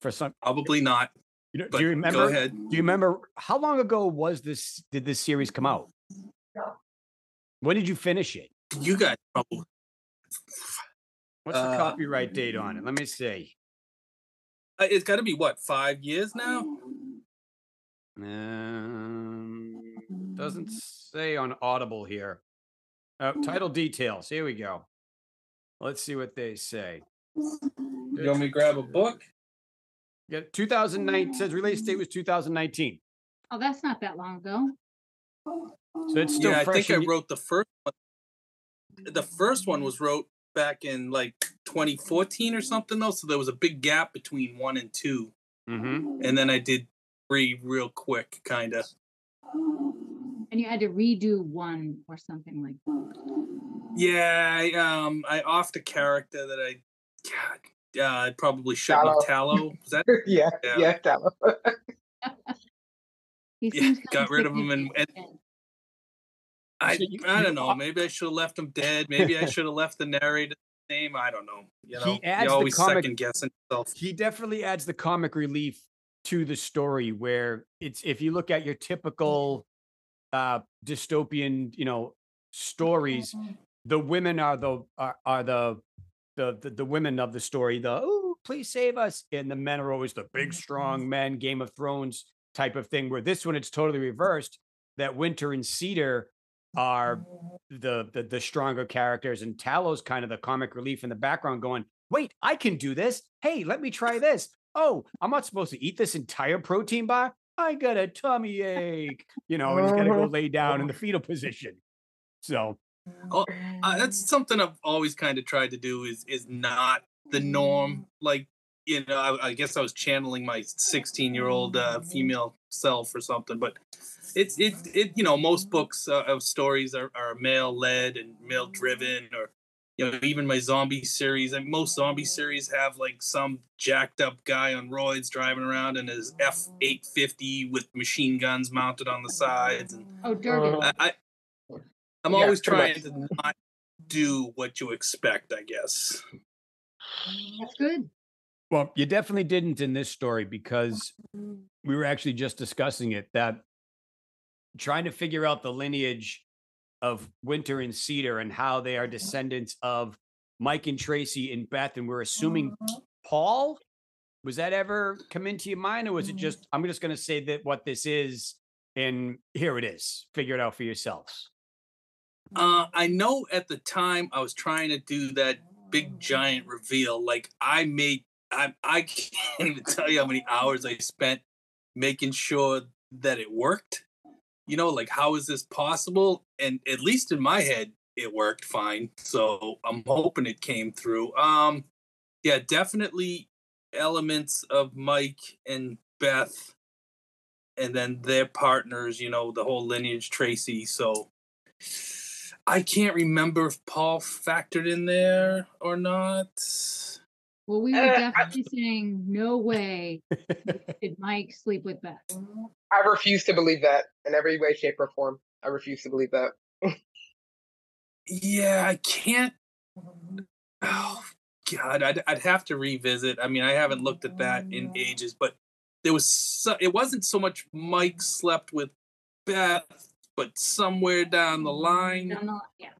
Speaker 2: For some,
Speaker 6: Probably not.
Speaker 2: You know, do you remember?
Speaker 6: go ahead.
Speaker 2: Do you remember how long ago was this? Did this series come out? When did you finish it?
Speaker 6: You got trouble.
Speaker 2: What's the
Speaker 6: Uh,
Speaker 2: copyright date on it? Let me see.
Speaker 6: Uh, It's got to be what five years now.
Speaker 2: Um, doesn't say on Audible here. Uh, title details. Here we go. Let's see what they say.
Speaker 6: You want me to grab a book?
Speaker 2: Yeah, 2009 says release date was 2019.
Speaker 4: oh, that's not that long ago.
Speaker 2: So it's still
Speaker 6: yeah, I think I
Speaker 2: in y-
Speaker 6: wrote the first one. The first one was wrote back in like 2014 or something though, so there was a big gap between one and two,
Speaker 2: Mhm.
Speaker 6: and then I did three real quick, kind of.
Speaker 4: And you had to redo one or something like that.
Speaker 6: Yeah, I, um, I offed a character that I, God, uh, I probably shouldn't have tallow. Was that?
Speaker 3: yeah,
Speaker 6: Yeah.
Speaker 3: yeah, that one.
Speaker 4: He
Speaker 6: Yeah, got rid of him and- and- I, I don't know. Maybe I should have left him dead. Maybe I should have left the narrator the same. I don't know. You
Speaker 2: He
Speaker 6: know,
Speaker 2: adds
Speaker 6: you
Speaker 2: the
Speaker 6: always
Speaker 2: comic-
Speaker 6: second guessing yourself.
Speaker 2: He definitely adds the comic relief to the story where it's if you look at your typical uh dystopian, you know, stories, the women are the are, are the, the the the women of the story, the oh, please save us. And the men are always the big mm, strong mm. men, Game of Thrones type of thing. Where this one it's totally reversed. That Winter and Cedar are mm. the, the the stronger characters and Tallow's kind of the comic relief in the background going, wait, I can do this. Hey, let me try this. Oh, I'm not supposed to eat this entire protein bar. I got a tummy ache. You know, and he's got to go lay down in the fetal position. So
Speaker 6: Oh, uh, that's something I've always kind of tried to do is is not the norm. Like you know, I, I guess I was channeling my 16 year old uh, female self or something, but it's it it you know most books uh, of stories are, are male led and male driven or you know even my zombie series and most zombie series have like some jacked up guy on roids driving around in his F 850 with machine guns mounted on the sides and
Speaker 4: Oh, dirty.
Speaker 6: I, I I'm
Speaker 3: Yeah,
Speaker 6: always trying to not do what you expect, I guess.
Speaker 4: That's good.
Speaker 2: Well, you definitely didn't in this story because we were actually just discussing it that trying to figure out the lineage of Winter and Cedar and how they are descendants of Mike and Tracy and Beth, and we're assuming mm-hmm. Paul Was that ever come into your mind, or was it mm-hmm. just I'm just going to say that what this is, and here it is. Figure it out for yourselves.
Speaker 6: Uh, I know at the time I was trying to do that big giant reveal. Like I made, I I can't even tell you how many hours I spent making sure that it worked. You know, like how is this possible? And at least in my head, it worked fine. So I'm hoping it came through. Um, yeah, definitely elements of Mike and Beth, and then their partners. You know, the whole lineage, Tracy. So I can't remember if Paul factored in there or not.
Speaker 4: Well, we were
Speaker 3: Uh, I-
Speaker 4: definitely saying no way did Mike sleep with Beth.
Speaker 3: I refuse to believe that in every way, shape, or form. I refuse to believe that.
Speaker 6: Yeah, I can't. Oh God, I'd I'd have to revisit. I mean, I haven't looked at that in ages, but there was so, it wasn't so much Mike slept with Beth, but somewhere down the line
Speaker 4: Down the- Yeah,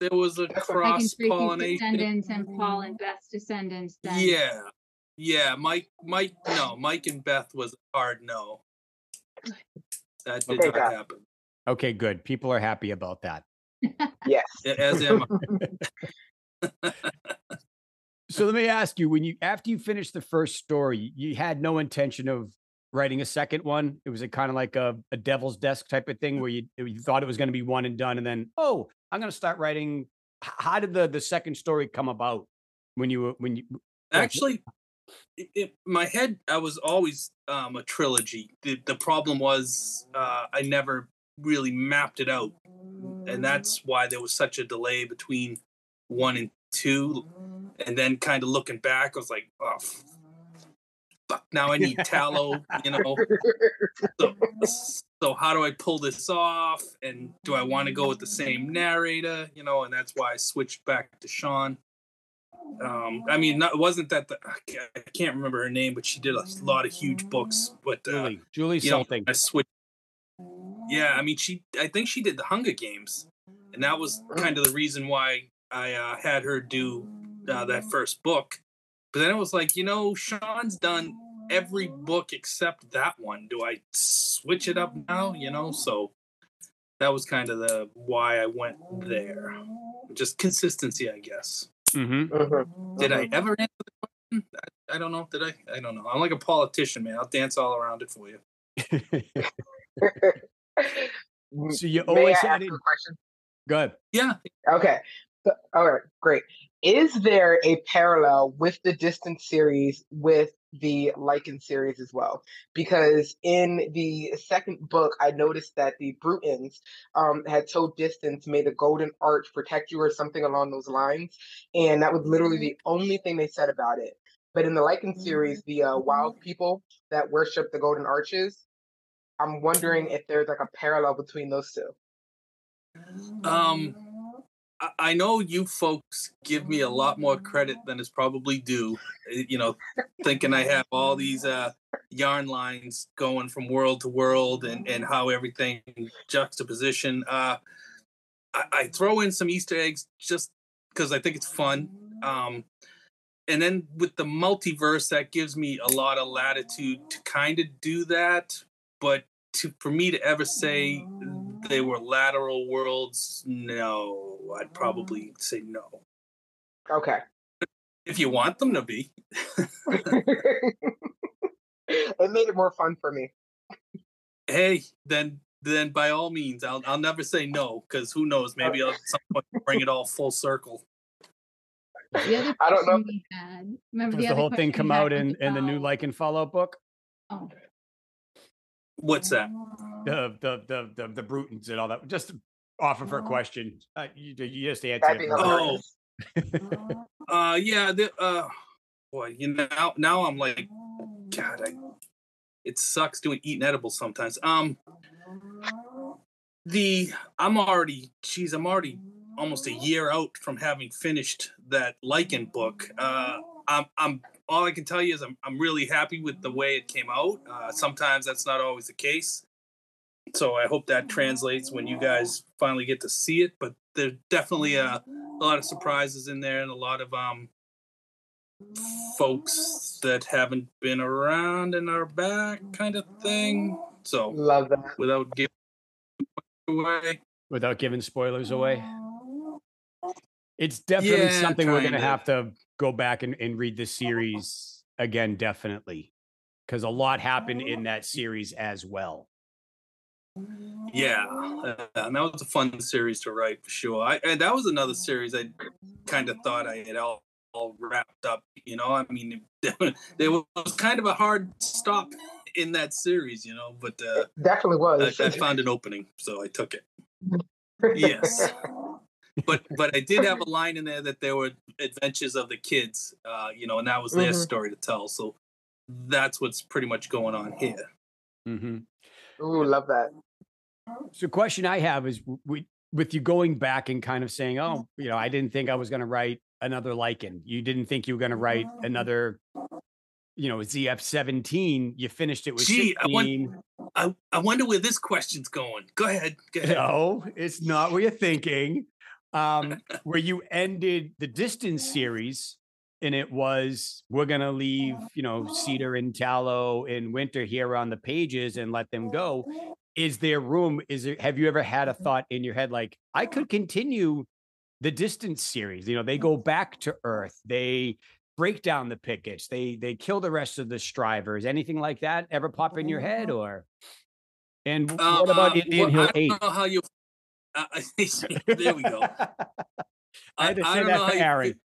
Speaker 6: there was a
Speaker 3: Like in
Speaker 4: Mike and
Speaker 6: cross
Speaker 4: Tracy's
Speaker 6: pollination.
Speaker 4: descendants and Paul and Beth's descendants. Then
Speaker 6: Yeah, yeah. Mike, Mike, no, Mike and Beth was hard no. That did
Speaker 3: Okay,
Speaker 6: not
Speaker 3: got it.
Speaker 6: happen.
Speaker 2: Okay, good. People are happy about that.
Speaker 3: Yes.
Speaker 6: As am I.
Speaker 2: So let me ask you: When you after you finished the first story, you had no intention of writing a second one. It was a kind of like a, a devil's desk type of thing where you you thought it was going to be one and done, and then oh, I'm going to start writing. How did the the second story come about? When you were when you
Speaker 6: actually my head i was always um, a trilogy the, the problem was uh, i never really mapped it out and that's why there was such a delay between one and two and then kind of looking back i was like oh fuck now i need tallow you know? So, so how do i pull this off? And do i want to go with the same narrator you know? And that's why i switched back to sean. Um i mean not, it wasn't that the, i can't remember her name but she did a lot of huge books but uh,
Speaker 2: Julie Julie
Speaker 6: you know
Speaker 2: something?
Speaker 6: i switched yeah i mean she i think she did the hunger games and that was kind of the reason why i uh, had her do uh, that first book but then it was like you know sean's done every book except that one do i switch it up now you know so that was kind of the why i went there just consistency i guess
Speaker 2: hmm
Speaker 3: Mhm,
Speaker 6: did I
Speaker 3: mhm.
Speaker 6: ever answer the question? I, I don't know. Did I? I don't know. I'm like a politician, man. I'll dance all around it for you.
Speaker 2: so you
Speaker 3: May I
Speaker 2: always
Speaker 3: ask
Speaker 2: had
Speaker 3: a question?
Speaker 2: Good.
Speaker 6: Yeah.
Speaker 3: Okay. So, all right, great. Is there a parallel with the Dystance series with the Lycan series as well? Because in the second book, I noticed that the Brutans um, had told distance, may the golden arch protect you or something along those lines. And that was literally the only thing they said about it. But in the Lycan series, the uh, wild people that worship the golden arches, I'm wondering if there's like a parallel between those two.
Speaker 6: Um, I, know you folks give me a lot more credit than is probably due. eh, You know, thinking I have all these uh, yarn lines going from world to world and and how everything juxtaposition. Uh, I, I throw in some Easter eggs just because I think it's fun. Um, and then with the multiverse, that gives me a lot of latitude to kind of do that. But to for me to ever say they were lateral worlds, no, I'd probably mm. say no.
Speaker 3: Okay.
Speaker 6: If you want them to be,
Speaker 3: it made it more fun for me.
Speaker 6: hey, then then by all means, I'll I'll never say no because who knows? Uh, maybe I'll at some point bring it all full circle.
Speaker 4: The other
Speaker 3: I don't know.
Speaker 4: had. Remember
Speaker 2: Does
Speaker 4: the,
Speaker 2: the
Speaker 4: other
Speaker 2: whole thing come out in in the new
Speaker 4: about-
Speaker 2: Lycan Fallout book?
Speaker 4: Oh,
Speaker 6: What's that?
Speaker 2: The the the the the Brutans and all that. Just offer for a question. Uh, you, you just answer
Speaker 3: That'd
Speaker 2: it.
Speaker 3: be.
Speaker 6: Oh. Uh, yeah, the, uh, boy, you know now now I'm like, God, I, it sucks doing eating edibles sometimes. Um, the I'm already, geez, I'm already almost a year out from having finished that Lycan book. Uh, I'm I'm all I can tell you is I'm I'm really happy with the way it came out. Uh, sometimes that's not always the case. So I hope that translates when you guys finally get to see it. But there's definitely a, a lot of surprises in there and a lot of um folks that haven't been around and are back kind of thing. So
Speaker 3: Love that.
Speaker 6: without giving away.
Speaker 2: Without giving spoilers away. It's definitely
Speaker 6: Yeah,
Speaker 2: something we're gonna
Speaker 6: kinda.
Speaker 2: have to go back and, and read the series again, definitely. Because a lot happened in that series as well.
Speaker 6: Yeah, uh, and that was a fun series to write for sure. I, and that was another series I kind of thought I had all, all wrapped up. You know, I mean, there was kind of a hard stop in that series, you know, but uh,
Speaker 3: Definitely
Speaker 6: I,
Speaker 3: was.
Speaker 6: I found an opening, so I took it. Yes, but but I did have a line in there that there were adventures of the kids, uh, you know, and that was their
Speaker 3: Mhm.
Speaker 6: story to tell. So that's what's pretty much going on here.
Speaker 2: hmm
Speaker 3: Ooh, love that.
Speaker 2: So, question I have is, we, with you going back and kind of saying, "Oh, you know, I didn't think I was going to write another Lycan. You didn't think you were going to write another, you know, ZF seventeen. You finished it with
Speaker 6: Gee, I want-
Speaker 2: sixteen.
Speaker 6: I, I wonder where this question's going. Go ahead. Go ahead.
Speaker 2: No, it's not what you're thinking. Um, where you ended the Dystance series, and it was we're gonna leave, you know, Cedar and Tallow in winter here on the pages and let them go. Is there room? Is there have you ever had a thought in your head like I could continue the Dystance series? You know, they go back to Earth, they break down the pickets, they they kill the rest of the strivers, anything like that ever pop in your head or and what about
Speaker 6: Uh,
Speaker 2: Indian
Speaker 6: well,
Speaker 2: Hill
Speaker 6: I
Speaker 2: Eight?
Speaker 6: don't know how you. Uh, there we go.
Speaker 2: I had to say
Speaker 6: don't
Speaker 2: that
Speaker 6: know
Speaker 2: for
Speaker 6: how you-
Speaker 2: Aaron.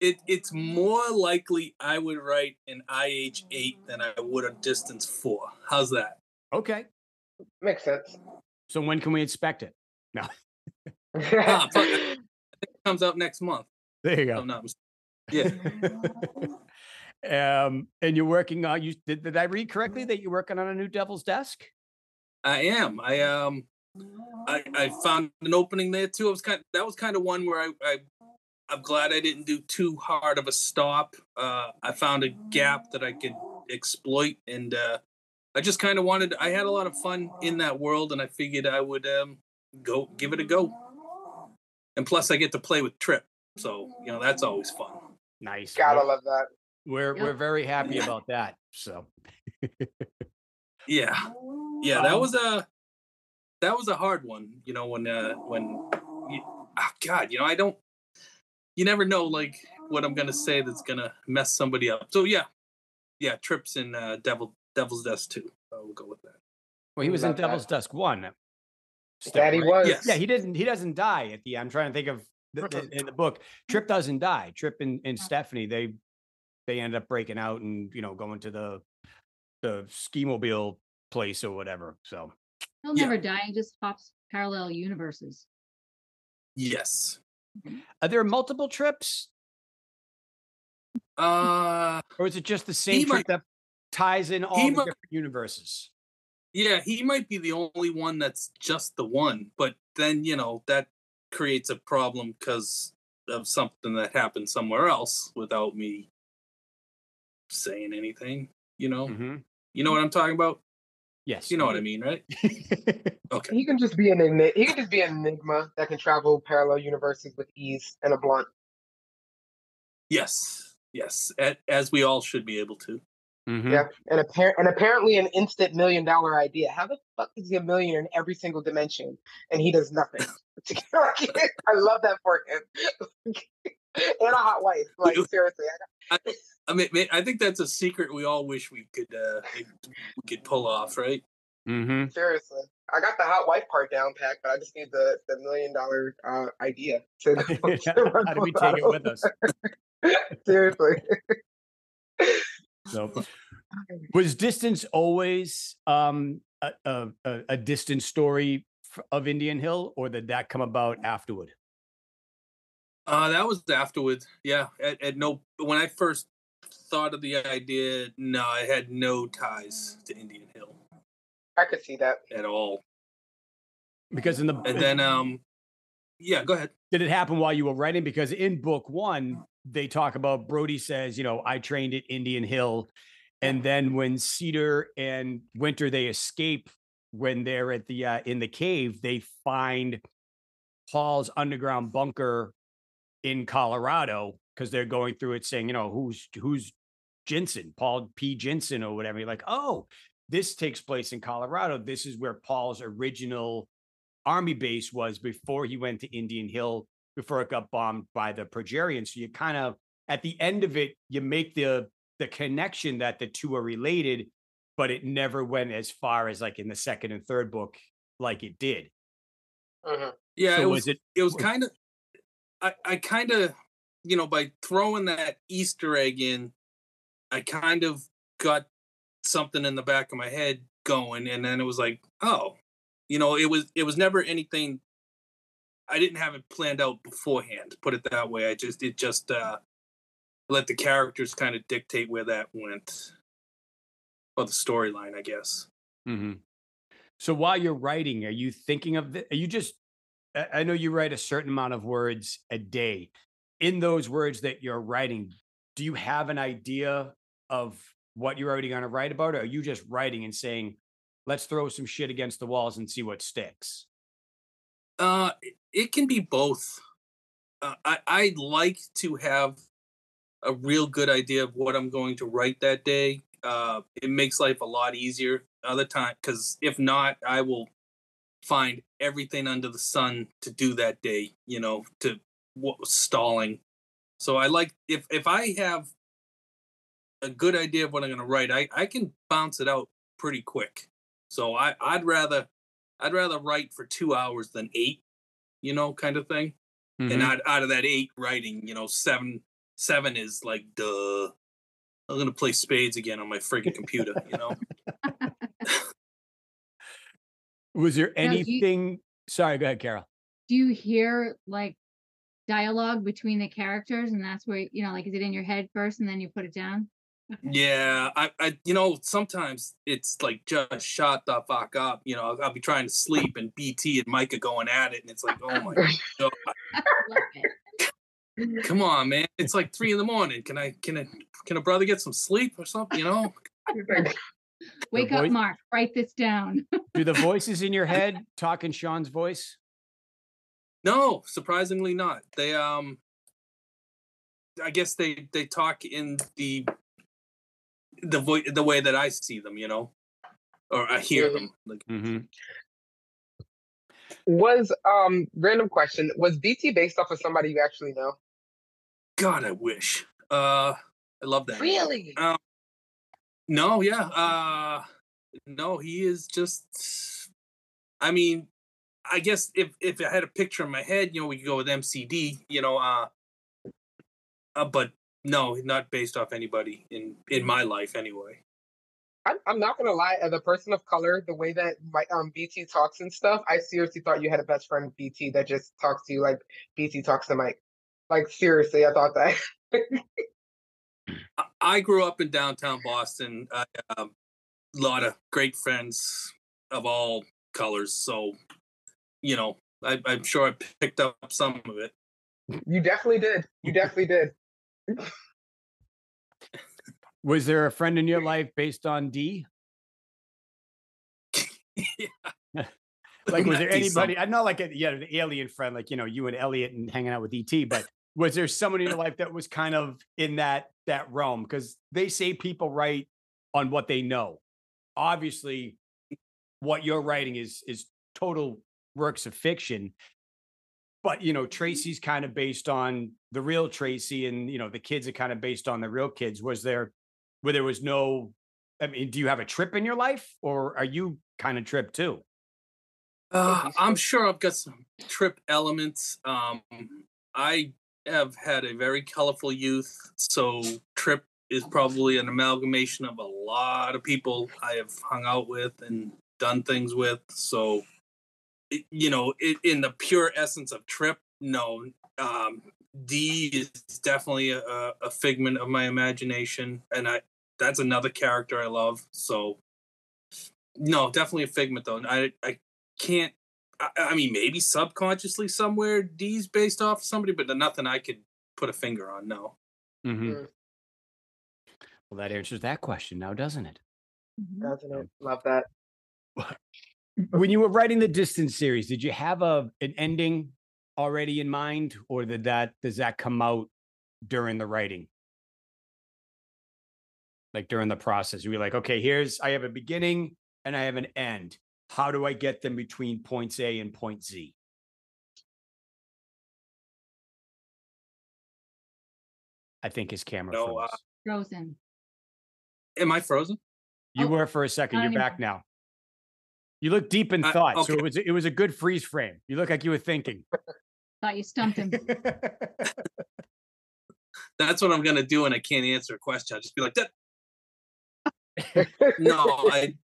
Speaker 6: It, it's more likely I would write an IH eight than I would a Dystance four. How's that?
Speaker 2: Okay.
Speaker 3: Makes sense.
Speaker 2: So when can we expect it?
Speaker 6: Ah, it. It comes out next month.
Speaker 2: There you
Speaker 6: go. I'm not mistaken. Yeah,
Speaker 2: um, and you're working on you did, did I read correctly that you're working on a new Devil's Desk?
Speaker 6: I am. I um, I, I found an opening there too. I was kind. that was kind of one where I, I I'm glad I didn't do too hard of a stop. Uh, I found a gap that I could exploit, and uh, I just kind of wanted. I had a lot of fun in that world, and I figured I would um, go give it a go. And plus, I get to play with Trip, so you know that's always fun.
Speaker 2: Nice.
Speaker 3: Gotta
Speaker 2: We're,
Speaker 3: love that.
Speaker 2: we're,
Speaker 4: Yep.
Speaker 2: we're very happy about that. So
Speaker 6: Yeah, yeah, that
Speaker 2: Um,
Speaker 6: was a that was a hard one. You know when uh, when you, oh God, you know I don't. You never know, like what I'm gonna say that's gonna mess somebody up. So yeah, yeah, trips in uh, Devil Devil's Desk too. So we'll go with that.
Speaker 2: well, he was in
Speaker 3: Love that.
Speaker 2: Devil's Desk one. still,
Speaker 3: That he
Speaker 2: right?
Speaker 3: was.
Speaker 6: Yes.
Speaker 2: Yeah, he didn't. He doesn't die at the. I'm trying to think of the, the- in the book. Trip doesn't die. Trip and, and Stephanie they they end up breaking out and you know going to the the ski mobile place or whatever. So
Speaker 4: He'll
Speaker 6: Yeah.
Speaker 4: never die. He just hops parallel universes.
Speaker 6: Yes.
Speaker 2: are there multiple trips
Speaker 6: Uh,
Speaker 2: or is it just the same trip
Speaker 6: might-
Speaker 2: that ties in all the
Speaker 6: might-
Speaker 2: different universes?
Speaker 6: yeah, he might be the only one that's just the one, but then you know that creates a problem because of something that happened somewhere else without me saying anything. You know,
Speaker 2: hmm
Speaker 6: you know what I'm talking about.
Speaker 2: Yes.
Speaker 6: You know what I mean, right? Okay.
Speaker 3: He can just be an enigma. He can just be an enigma that can travel parallel universes with ease and a blunt.
Speaker 6: Yes. Yes. As we all should be able to.
Speaker 2: Mhm.
Speaker 3: Yeah, and appar- and apparently an instant million dollar idea. How the fuck is he a millionaire in every single dimension and he does nothing? I love that for him. and a hot wife. Like seriously, I
Speaker 6: I mean, I think that's a secret we all wish we could uh, we could pull off, right?
Speaker 2: Mhm.
Speaker 3: seriously. I got the hot wife part down pat, but I just need the, the million dollar uh, idea. To, to run
Speaker 2: How do we
Speaker 3: with
Speaker 2: take it with us?
Speaker 3: Seriously.
Speaker 2: So, was Dystance always um, a, a, a a distant story of Indian Hill, or did that come about afterward?
Speaker 6: Uh, that was afterwards. Yeah. At, at no, when I first thought of the idea, no, I had no ties to Indian Hill
Speaker 3: I could see that.
Speaker 6: at all.
Speaker 2: Because in the
Speaker 6: And then, um, yeah, go ahead.
Speaker 2: did it happen while you were writing? Because in book one, they talk about Brody says, you know, I trained at Indian Hill. And then when Cedar and Winter they escape when they're at the uh, in the cave, they find Paul's underground bunker in Colorado because they're going through it saying, you know, who's who's Ginson, Paul P. Ginson or whatever. You're like, oh, this takes place in Colorado. This is where Paul's original army base was before he went to Indian Hill, before it got bombed by the Progerians. So you kind of at the end of it, you make the the connection that the two are related, but it never went as far as like in the second and third book, like it did.
Speaker 3: Mhm.
Speaker 6: Yeah,
Speaker 2: So
Speaker 6: it
Speaker 2: was
Speaker 6: was,
Speaker 2: it-
Speaker 6: it was
Speaker 2: was-
Speaker 6: kind of I I kind of you know by throwing that Easter egg in, I kind of got something in the back of my head going, and then it was like, oh, you know, it was it was never anything. I didn't have it planned out beforehand. Put it that way. I just it just uh let the characters kind of dictate where that went, or the storyline, I guess.
Speaker 2: hmm So while you're writing, are you thinking of the, are you just, I know you write a certain amount of words a day. In those words that you're writing, do you have an idea of what you're already going to write about? Or are you just writing and saying, let's throw some shit against the walls and see what sticks?
Speaker 6: Uh, it- can be both. Uh, I I like to have a real good idea of what I'm going to write that day. Uh, it makes life a lot easier. Other time, because if not, I will find everything under the sun to do that day. You know, to stalling. So I like if if I have a good idea of what I'm going to write, I I can bounce it out pretty quick. So I I'd rather I'd rather write for two hours than eight, you know, kind of thing. And
Speaker 2: Mhm.
Speaker 6: out, out of that eight writing, you know, seven seven is like duh. I'm gonna play spades again on my freaking computer, you know.
Speaker 2: Was there
Speaker 4: Now, do you-
Speaker 2: anything? Sorry, go ahead, Carol.
Speaker 4: Do you hear like dialogue between the characters, and that's where you know, like, is it in your head first, and then you put it down?
Speaker 6: Yeah, I, I, you know, sometimes it's like just shut the fuck up. You know, I'll, I'll be trying to sleep and BT and Micah going at it, and it's like, oh my god, come on, man! It's like three in the morning. Can I, can I, can a brother get some sleep or something? You know?
Speaker 4: Wake up, Mark. Write this down.
Speaker 2: Do the voices in your head talk in Sean's voice?
Speaker 6: No, surprisingly not. They um I guess they they talk in the the vo- the way that I see them, you know, or I hear
Speaker 3: Mhm.
Speaker 6: them. Like
Speaker 2: Mm-hmm.
Speaker 3: Was um random question? Was BT based off of somebody you actually know?
Speaker 6: God, I wish. Uh, I love that.
Speaker 3: Really?
Speaker 6: Um, no, yeah. Uh, no, he is just. I mean, I guess if if I had a picture in my head, you know, we could go with MCD. You know, uh, uh but no, not based off anybody in in my life anyway.
Speaker 3: I'm, I'm not gonna lie. As a person of color, the way that my um BT talks and stuff, I seriously thought you had a best friend BT that just talks to you like BT talks to Mike. Like seriously, I thought that.
Speaker 6: I- grew up in downtown Boston. I a lot of great friends of all colors, so you know, I, I'm sure I picked up some of it.
Speaker 3: you definitely did. You definitely did.
Speaker 2: Was there a friend in your life based on D? yeah. Like, was there
Speaker 6: Not D, some-
Speaker 2: anybody? I'm not like a yeah, the alien friend, like you know, you and Elliot and hanging out with ET, but was there someone in your life that was kind of in that that realm? Because they say people write on what they know. Obviously, what you're writing is is total works of fiction. But you know, Tracy's kind of based on the real Tracy, and you know, the kids are kind of based on the real kids. Was there where there was no I mean, do you have a trip in your life or are you kind of trip too?
Speaker 6: Uh, I'm sure I've got some trip elements. Um, I have had a very colorful youth, so trip is probably an amalgamation of a lot of people I have hung out with and done things with. So, it, you know, it, in the pure essence of trip, no. Um, D is definitely a, a figment of my imagination, and I that's another character I love. So, no, definitely a figment though. I I can't. I, I mean, maybe subconsciously somewhere D's based off somebody, but nothing I could put a finger on. No.
Speaker 2: Mhm.
Speaker 3: Mm.
Speaker 2: Well, that answers that question now, doesn't it?
Speaker 4: Mhm.
Speaker 3: Doesn't it? Love that.
Speaker 2: When you were writing the Dystance series, did you have a an ending already in mind, or did that does that come out during the writing? Like during the process, you were like, okay, here's I have a beginning and I have an end. How do I get them between points A and point Z? I think his camera
Speaker 6: No,
Speaker 2: froze.
Speaker 6: uh,
Speaker 4: Frozen.
Speaker 6: Am I frozen?
Speaker 2: you
Speaker 4: oh,
Speaker 2: were for a second. You're back now. You look deep in
Speaker 6: Uh,
Speaker 2: thought, so
Speaker 6: okay.
Speaker 2: it was it was a good freeze frame. You look like you were thinking.
Speaker 4: Thought you stumped him.
Speaker 6: That's what I'm gonna do, and I can't answer a question. I'll just be like that. No, I,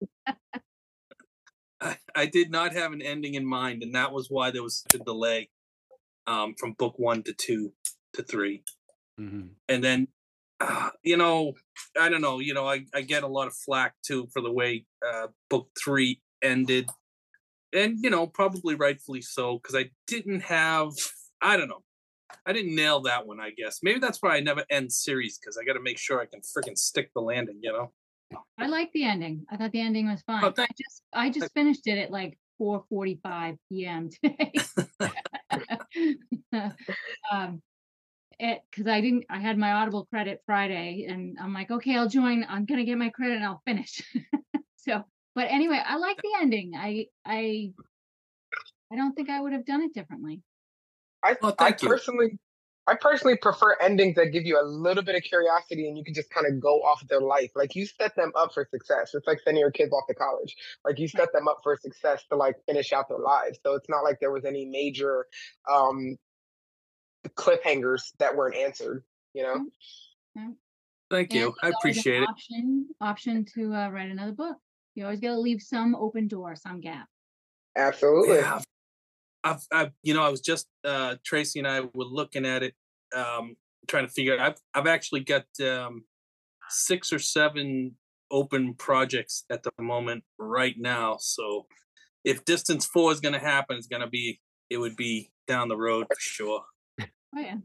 Speaker 6: I I did not have an ending in mind, and that was why there was such a delay um, from book one to two to three.
Speaker 2: Mhm.
Speaker 6: and then uh, you know i don't know you know I, I get a lot of flack too for the way uh, book three ended and you know probably rightfully so because i didn't have i don't know i didn't nail that one i guess maybe that's why i never end series because i got to make sure i can freaking stick the landing you know
Speaker 4: I like the ending. I thought the ending was fine. I just I just finished it at like 4:45 p.m. today. um it because I didn't I had my Audible credit Friday and I'm like, okay, I'll join. I'm gonna get my credit and I'll finish. so but anyway, I like the ending. I I I don't think I would have done it differently.
Speaker 3: I,
Speaker 6: Oh,
Speaker 3: I
Speaker 6: you.
Speaker 3: personally, I personally prefer endings that give you a little bit of curiosity and you can just kind of go off their life. Like you set them up for success. It's like sending your kids off to college. Like you set them up for success to like finish out their lives. So it's not like there was any major um cliffhangers that weren't answered. You know.
Speaker 6: thank
Speaker 4: And
Speaker 6: you i
Speaker 4: there's always
Speaker 6: appreciate it
Speaker 4: Option option to uh, write another book. You always got to leave some open door, some gap.
Speaker 3: Absolutely.
Speaker 6: Yeah, I've, I've, I've, you know, I was just uh, Tracy and I were looking at it, um, trying to figure. out. I've, I've actually got um, six or seven open projects at the moment right now. So, if Dystance four is going to happen, it's going to be, it would be down the road for sure.
Speaker 4: Oh yeah.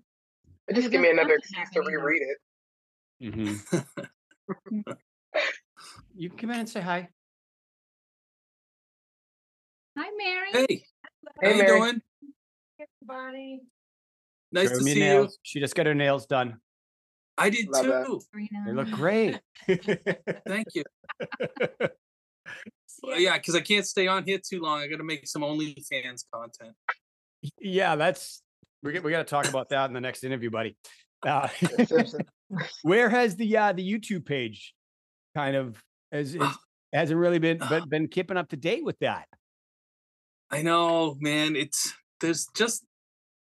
Speaker 3: Just give me another excuse to reread it.
Speaker 2: Mhm. you can come in and say hi.
Speaker 4: Hi, Mary.
Speaker 6: Hey,
Speaker 3: Hey,
Speaker 6: how you
Speaker 3: Mary.
Speaker 6: doing?
Speaker 5: Everybody.
Speaker 6: Nice
Speaker 2: Show
Speaker 6: to
Speaker 2: me
Speaker 6: see you.
Speaker 2: She just got her nails done.
Speaker 6: I did
Speaker 3: Love
Speaker 6: too.
Speaker 4: Sabrina.
Speaker 2: They look great.
Speaker 6: Thank you. Well, yeah, because I can't stay on here too long. I got to make some OnlyFans content.
Speaker 2: yeah, that's we got, we got to talk about that in the next interview, buddy. Uh, where has the uh the YouTube page kind of has is, hasn't really been been, been keeping up to date with that?
Speaker 6: I know, man. It's there's just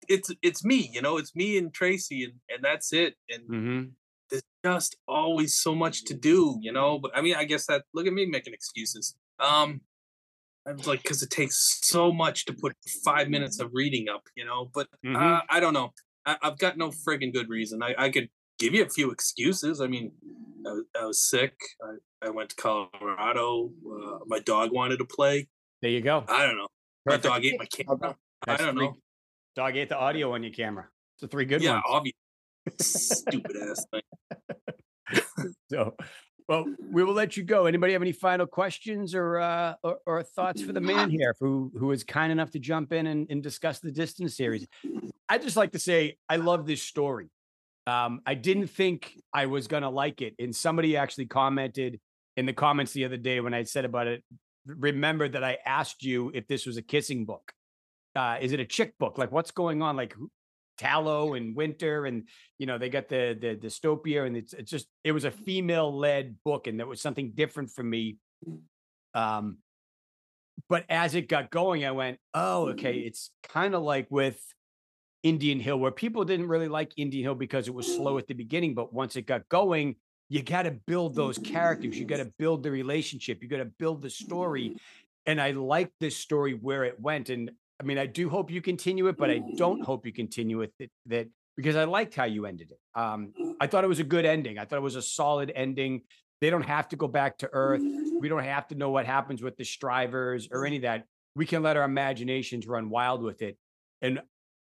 Speaker 6: it's it's me, you know. It's me and Tracy, and and that's it. And
Speaker 2: Mm-hmm.
Speaker 6: there's just always so much to do, you know. But I mean, I guess that look at me making excuses. Um, I'm like, because it takes so much to put five minutes of reading up, you know. But
Speaker 2: Mhm.
Speaker 6: uh, I don't know. I, I've got no friggin' good reason. I, I could give you a few excuses. I mean, I, was- I was sick. I, I went to Colorado. Uh, my dog wanted to play.
Speaker 2: There you go.
Speaker 6: I don't know.
Speaker 2: Perfect.
Speaker 6: dog ate my camera. I don't
Speaker 2: three-
Speaker 6: know.
Speaker 2: Dog ate the audio on your camera. It's the three good
Speaker 6: yeah,
Speaker 2: ones.
Speaker 6: obvious. Stupid ass thing.
Speaker 2: So, well, we will let you go. Anybody have any final questions or uh, or, or thoughts for the man here, who who is kind enough to jump in and, and discuss the Dystance series? I just like to say I love this story. Um, I didn't think I was gonna like it, and somebody actually commented in the comments the other day when I said about it. Remember that I asked you if this was a kissing book. Uh, is it a chick book? Like, what's going on? Like, Tallow and Winter, and you know they got the the dystopia, and it's it's just it was a female led book, and that was something different for me. Um, but as it got going, I went, oh, okay, it's kind of like with Indian Hill, where people didn't really like Indian Hill because it was slow at the beginning, but once it got going, you got to build those characters, you got to build the relationship, you got to build the story, and I like this story where it went, and I mean, I do hope you continue it, but I don't hope you continue with it that, because I liked how you ended it. Um, I thought it was a good ending. I thought it was a solid ending. They don't have to go back to Earth. We don't have to know what happens with the Strivers or any of that. We can let our imaginations run wild with it. And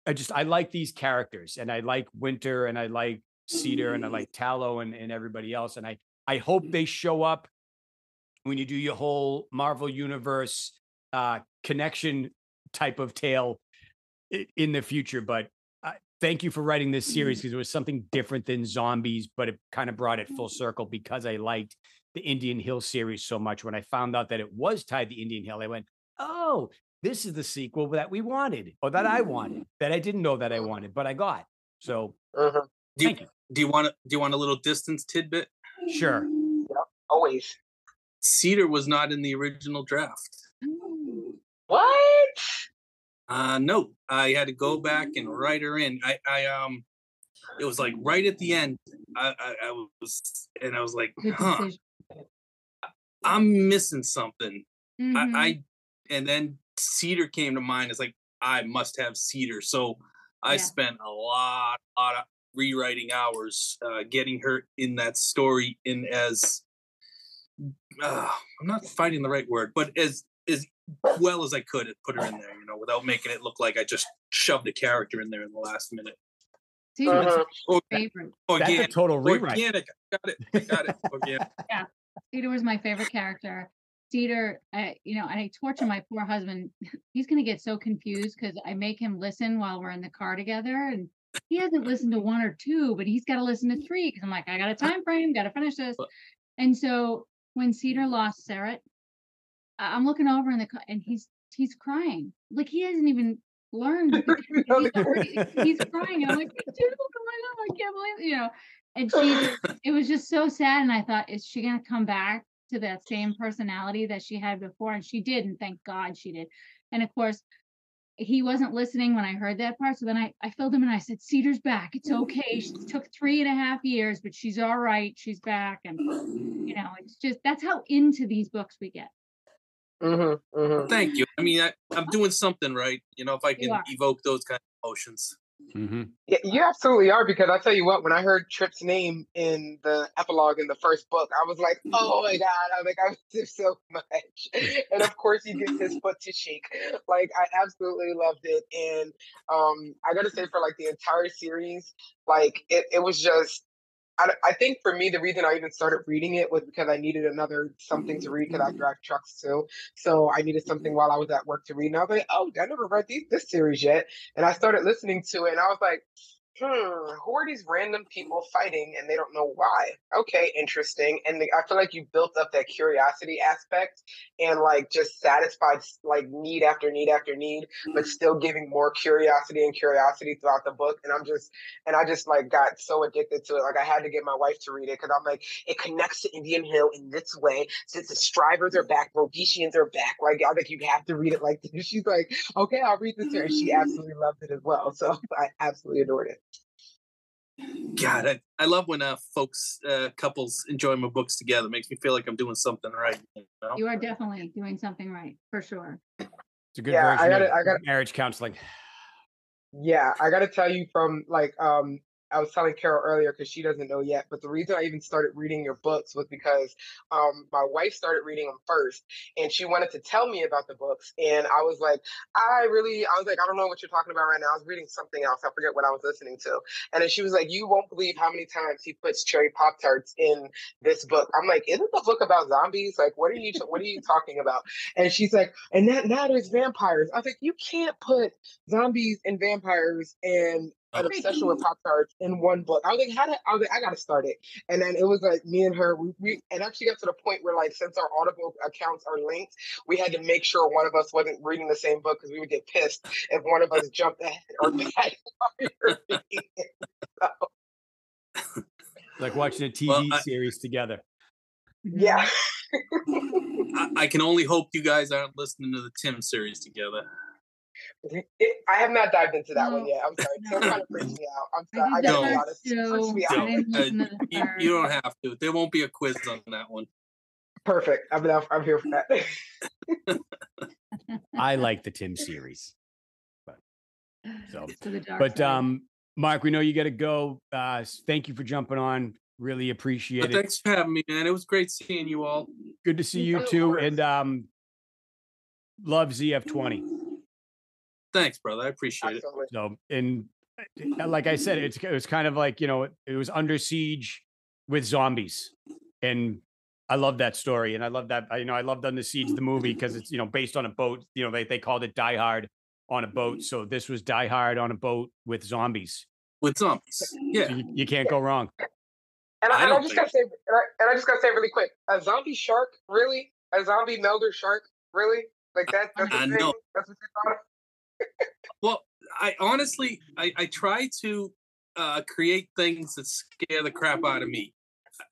Speaker 2: I just I like these characters, and I like Winter, and I like Cedar, and I like Tallow, and, and everybody else. And I I hope they show up when you do your whole Marvel Universe uh, connection type of tale in the future. But I, thank you for writing this series because it was something different than zombies, but it kind of brought it full circle because I liked the Indian Hill series so much. When I found out that it was tied to Indian Hill, I went, "Oh, this is the sequel that we wanted, or that I wanted, that I didn't know that I wanted, but I got." So
Speaker 3: Mhm.
Speaker 6: Do
Speaker 2: thank you.
Speaker 6: Do you want to do you want a little Dystance tidbit?
Speaker 2: Sure.
Speaker 3: Always.
Speaker 6: Cedar was not in the original draft.
Speaker 3: What?
Speaker 6: Uh no, I had to go back and write her in. I, I um, it was like right at the end. I, I, I was and I was like, huh. I'm missing something.
Speaker 4: Mhm.
Speaker 6: I, I and then Cedar came to mind. It's like I must have Cedar. So I
Speaker 4: Yeah.
Speaker 6: spent a lot, lot of rewriting hours uh, getting her in that story in as uh, I'm not finding the right word, but as as well as I could put her in there, you know, without making it look like I just shoved a character in there in the last minute.
Speaker 4: Cedar's
Speaker 3: Uh-huh.
Speaker 6: Or,
Speaker 4: favorite.
Speaker 2: That's a total rewrite.
Speaker 6: organic. I got it. I got it. Organic.
Speaker 4: Cedar was my favorite character. Cedar, I, you know, I torture my poor husband. He's gonna get so confused because I make him listen while we're in the car together, and he hasn't listened to one or two, but he's got to listen to mm. three because I'm like, I got a uh, time frame, got to finish this. And so when Cedar lost Sarah, I'm looking over in the car, and he's he's crying like he hasn't even learned. he's, already- he's crying. And I'm like, dude, what's going on? I can't believe you know. And she it was just so sad and i thought is she going to come back to that same personality that she had before and she did and thank god she did and of course he wasn't listening when i heard that part so then i, I filled him and i said cedar's back it's okay she took three and a half years but she's all right she's back and you know it's just that's how into these books we get
Speaker 3: Mm-hmm, mm-hmm.
Speaker 6: Thank you. I mean, I, I'm doing something right. You know, if I can evoke those kind of emotions.
Speaker 2: Hmm
Speaker 3: Yeah, you absolutely are because I tell you what, when I heard Trip's name in the epilogue in the first book, I was like, oh my god! I was like, I miss him so much. And of course, he gets his foot to shake. Like, I absolutely loved it, and um, I got to say, for like the entire series, like it, it was just. I, I think for me, the reason I even started reading it was because I needed another something to read because I mm-hmm. drive trucks too. So I needed something while I was at work to read. And I was like, oh, I never read these, this series yet. And I started listening to it and I was like, hmm, who are these random people fighting and they don't know why? Okay, interesting. And the, I feel like you built up that curiosity aspect and like just satisfied like need after need after need, but still giving more curiosity and curiosity throughout the book. And I'm just, and I just like got so addicted to it. Like I had to get my wife to read it because I'm like, it connects to Indian Hill in this way. Since the Strivers are back, Rhodesians are back. Like I think you have to read it like this. She's like, okay, I'll read this here. And she absolutely loved it as well. So I absolutely adored it.
Speaker 6: God, I, I love when uh, folks, uh, couples enjoy my books together. It Makes me feel like I'm doing something right. You know?
Speaker 4: you are definitely doing something right for sure
Speaker 2: It's a good
Speaker 3: Yeah, I gotta-
Speaker 2: of
Speaker 3: I gotta-
Speaker 2: marriage counseling.
Speaker 3: Yeah, I gotta tell you from like um I was telling Carol earlier because she doesn't know yet, but the reason I even started reading your books was because um my wife started reading them first and she wanted to tell me about the books and I was like, I really I was like, I don't know what you're talking about right now. I was reading something else. I forget what I was listening to. And then she was like, You won't believe how many times he puts cherry pop tarts in this book. I'm like, Isn't the book about zombies? Like, what are you what are you talking about? And she's like, and that there's vampires. I was like, you can't put zombies and vampires and an obsession with Pop Tarts in one book. I was like, how did I was like, I gotta start it. And then it was like me and her, we, we and actually got to the point where like since our Audible accounts are linked, we had to make sure one of us wasn't reading the same book because we would get pissed if one of us jumped ahead or back while we were reading it.
Speaker 2: Like watching a TV
Speaker 6: Well, I-
Speaker 2: series together.
Speaker 3: Yeah.
Speaker 6: I, I can only hope you guys aren't listening to the Tim series together.
Speaker 3: It, I have not dived into that one yet. I'm sorry. Tim
Speaker 4: No.
Speaker 3: kind of freaks me out. I'm sorry. I,
Speaker 4: did
Speaker 3: gotta
Speaker 6: the
Speaker 3: be
Speaker 6: first
Speaker 3: honest. Freaks me out.
Speaker 6: Don't. Uh,
Speaker 4: listen to the
Speaker 6: you, you don't have to. There won't be a quiz on that one.
Speaker 3: Perfect. I'm, I'm here for that.
Speaker 2: I like the Tim series. But so
Speaker 4: To the dark
Speaker 2: but um Mark, we know you gotta go. Uh thank you for jumping on. Really appreciate
Speaker 6: But
Speaker 2: it.
Speaker 6: thanks for having me, man. It was great seeing you all.
Speaker 2: Good to see you too. And um love ZF20.
Speaker 6: Thanks, brother. I appreciate it.
Speaker 3: Absolutely.
Speaker 2: So, and uh, like I said, it's it was kind of like you know it, it was under siege with zombies, and I love that story, and I love that you know I loved Under Siege the movie because it's you know based on a boat. You know they they called it Die Hard, on a boat. So this was Die Hard on a boat with zombies.
Speaker 6: with zombies. Yeah.
Speaker 2: So you, you can't go wrong.
Speaker 3: And I,
Speaker 6: I
Speaker 3: and I just
Speaker 6: think-
Speaker 3: gotta say, and I, and I just gotta say really quick, a zombie shark, really? A zombie melder shark, really? Like that? That's the
Speaker 6: I
Speaker 3: thing?
Speaker 6: know.
Speaker 3: That's what you thought? of?
Speaker 6: Well, I honestly, I, I try to uh, create things that scare the crap out of me.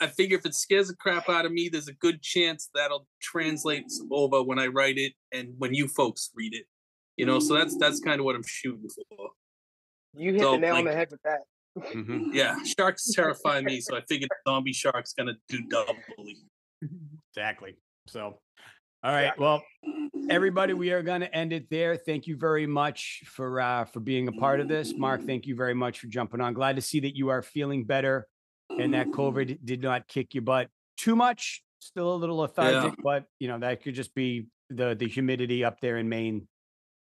Speaker 6: I figure if it scares the crap out of me, there's a good chance that'll translate over when I write it and when you folks read it. You know, so that's that's kind of what I'm shooting for.
Speaker 3: You hit
Speaker 6: So,
Speaker 3: the nail on the head with that.
Speaker 2: Mhm.
Speaker 6: Yeah, sharks terrify me, so I figured zombie shark's gonna do doubly.
Speaker 2: Exactly. So, all right. Well, everybody, we are going to end it there. Thank you very much for uh, for being a part of this, Mark. Thank you very much for jumping on. Glad to see that you are feeling better and that COVID did not kick your butt too much. Still a little lethargic, but you know that could just be the the humidity up there in Maine.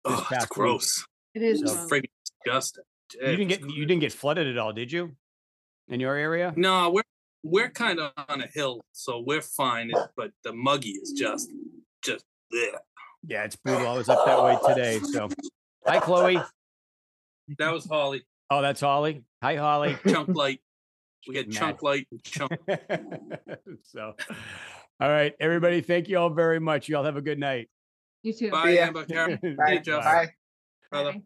Speaker 2: This
Speaker 6: Oh, it's
Speaker 2: past week.
Speaker 6: gross.
Speaker 4: It is.
Speaker 2: So-
Speaker 6: It's
Speaker 4: gross.
Speaker 6: friggin' disgusting.
Speaker 2: You didn't get you didn't get flooded at all, did you? In your area?
Speaker 6: No, we're we're kind of on a hill, so we're fine. But the muggy is just, just bleh.
Speaker 2: Yeah, it's brutal. I was up that way today. So, hi, Chloe.
Speaker 6: that was Holly.
Speaker 2: Oh, that's Holly. Hi, Holly.
Speaker 6: Chunk light. We had
Speaker 2: Mad.
Speaker 6: chunk light and chunk.
Speaker 2: so, all right, everybody. Thank you all very much. You all have a good night.
Speaker 4: You too.
Speaker 6: Bye,
Speaker 3: ya.
Speaker 6: Amber. Karen. See
Speaker 3: Bye.
Speaker 6: you,
Speaker 3: Bye.
Speaker 6: brother.
Speaker 4: Bye.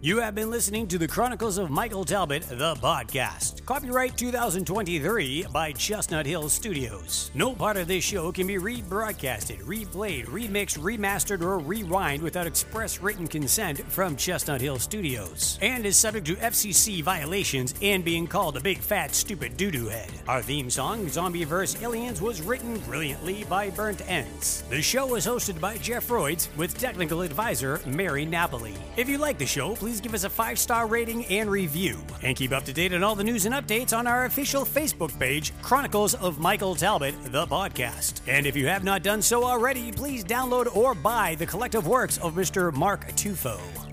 Speaker 1: You have been listening to the Chronicles of Michael Talbot, the podcast. Copyright 2023 by Chestnut Hill Studios. No part of this show can be rebroadcasted, replayed, remixed, remastered, or rewind without express written consent from Chestnut Hill Studios, and is subject to FCC violations and being called a big fat stupid doo doo head. Our theme song, Zombieverse Aliens, was written brilliantly by Burnt Ends. The show is hosted by Jeff Royds with technical advisor Mary Napoli. If you like the show, please give us a five star rating and review. And keep up to date on all the news and updates on our official Facebook page, Chronicles of Michael Talbot, the podcast. And if you have not done so already, please download or buy the collective works of Mr. Mark Tufo.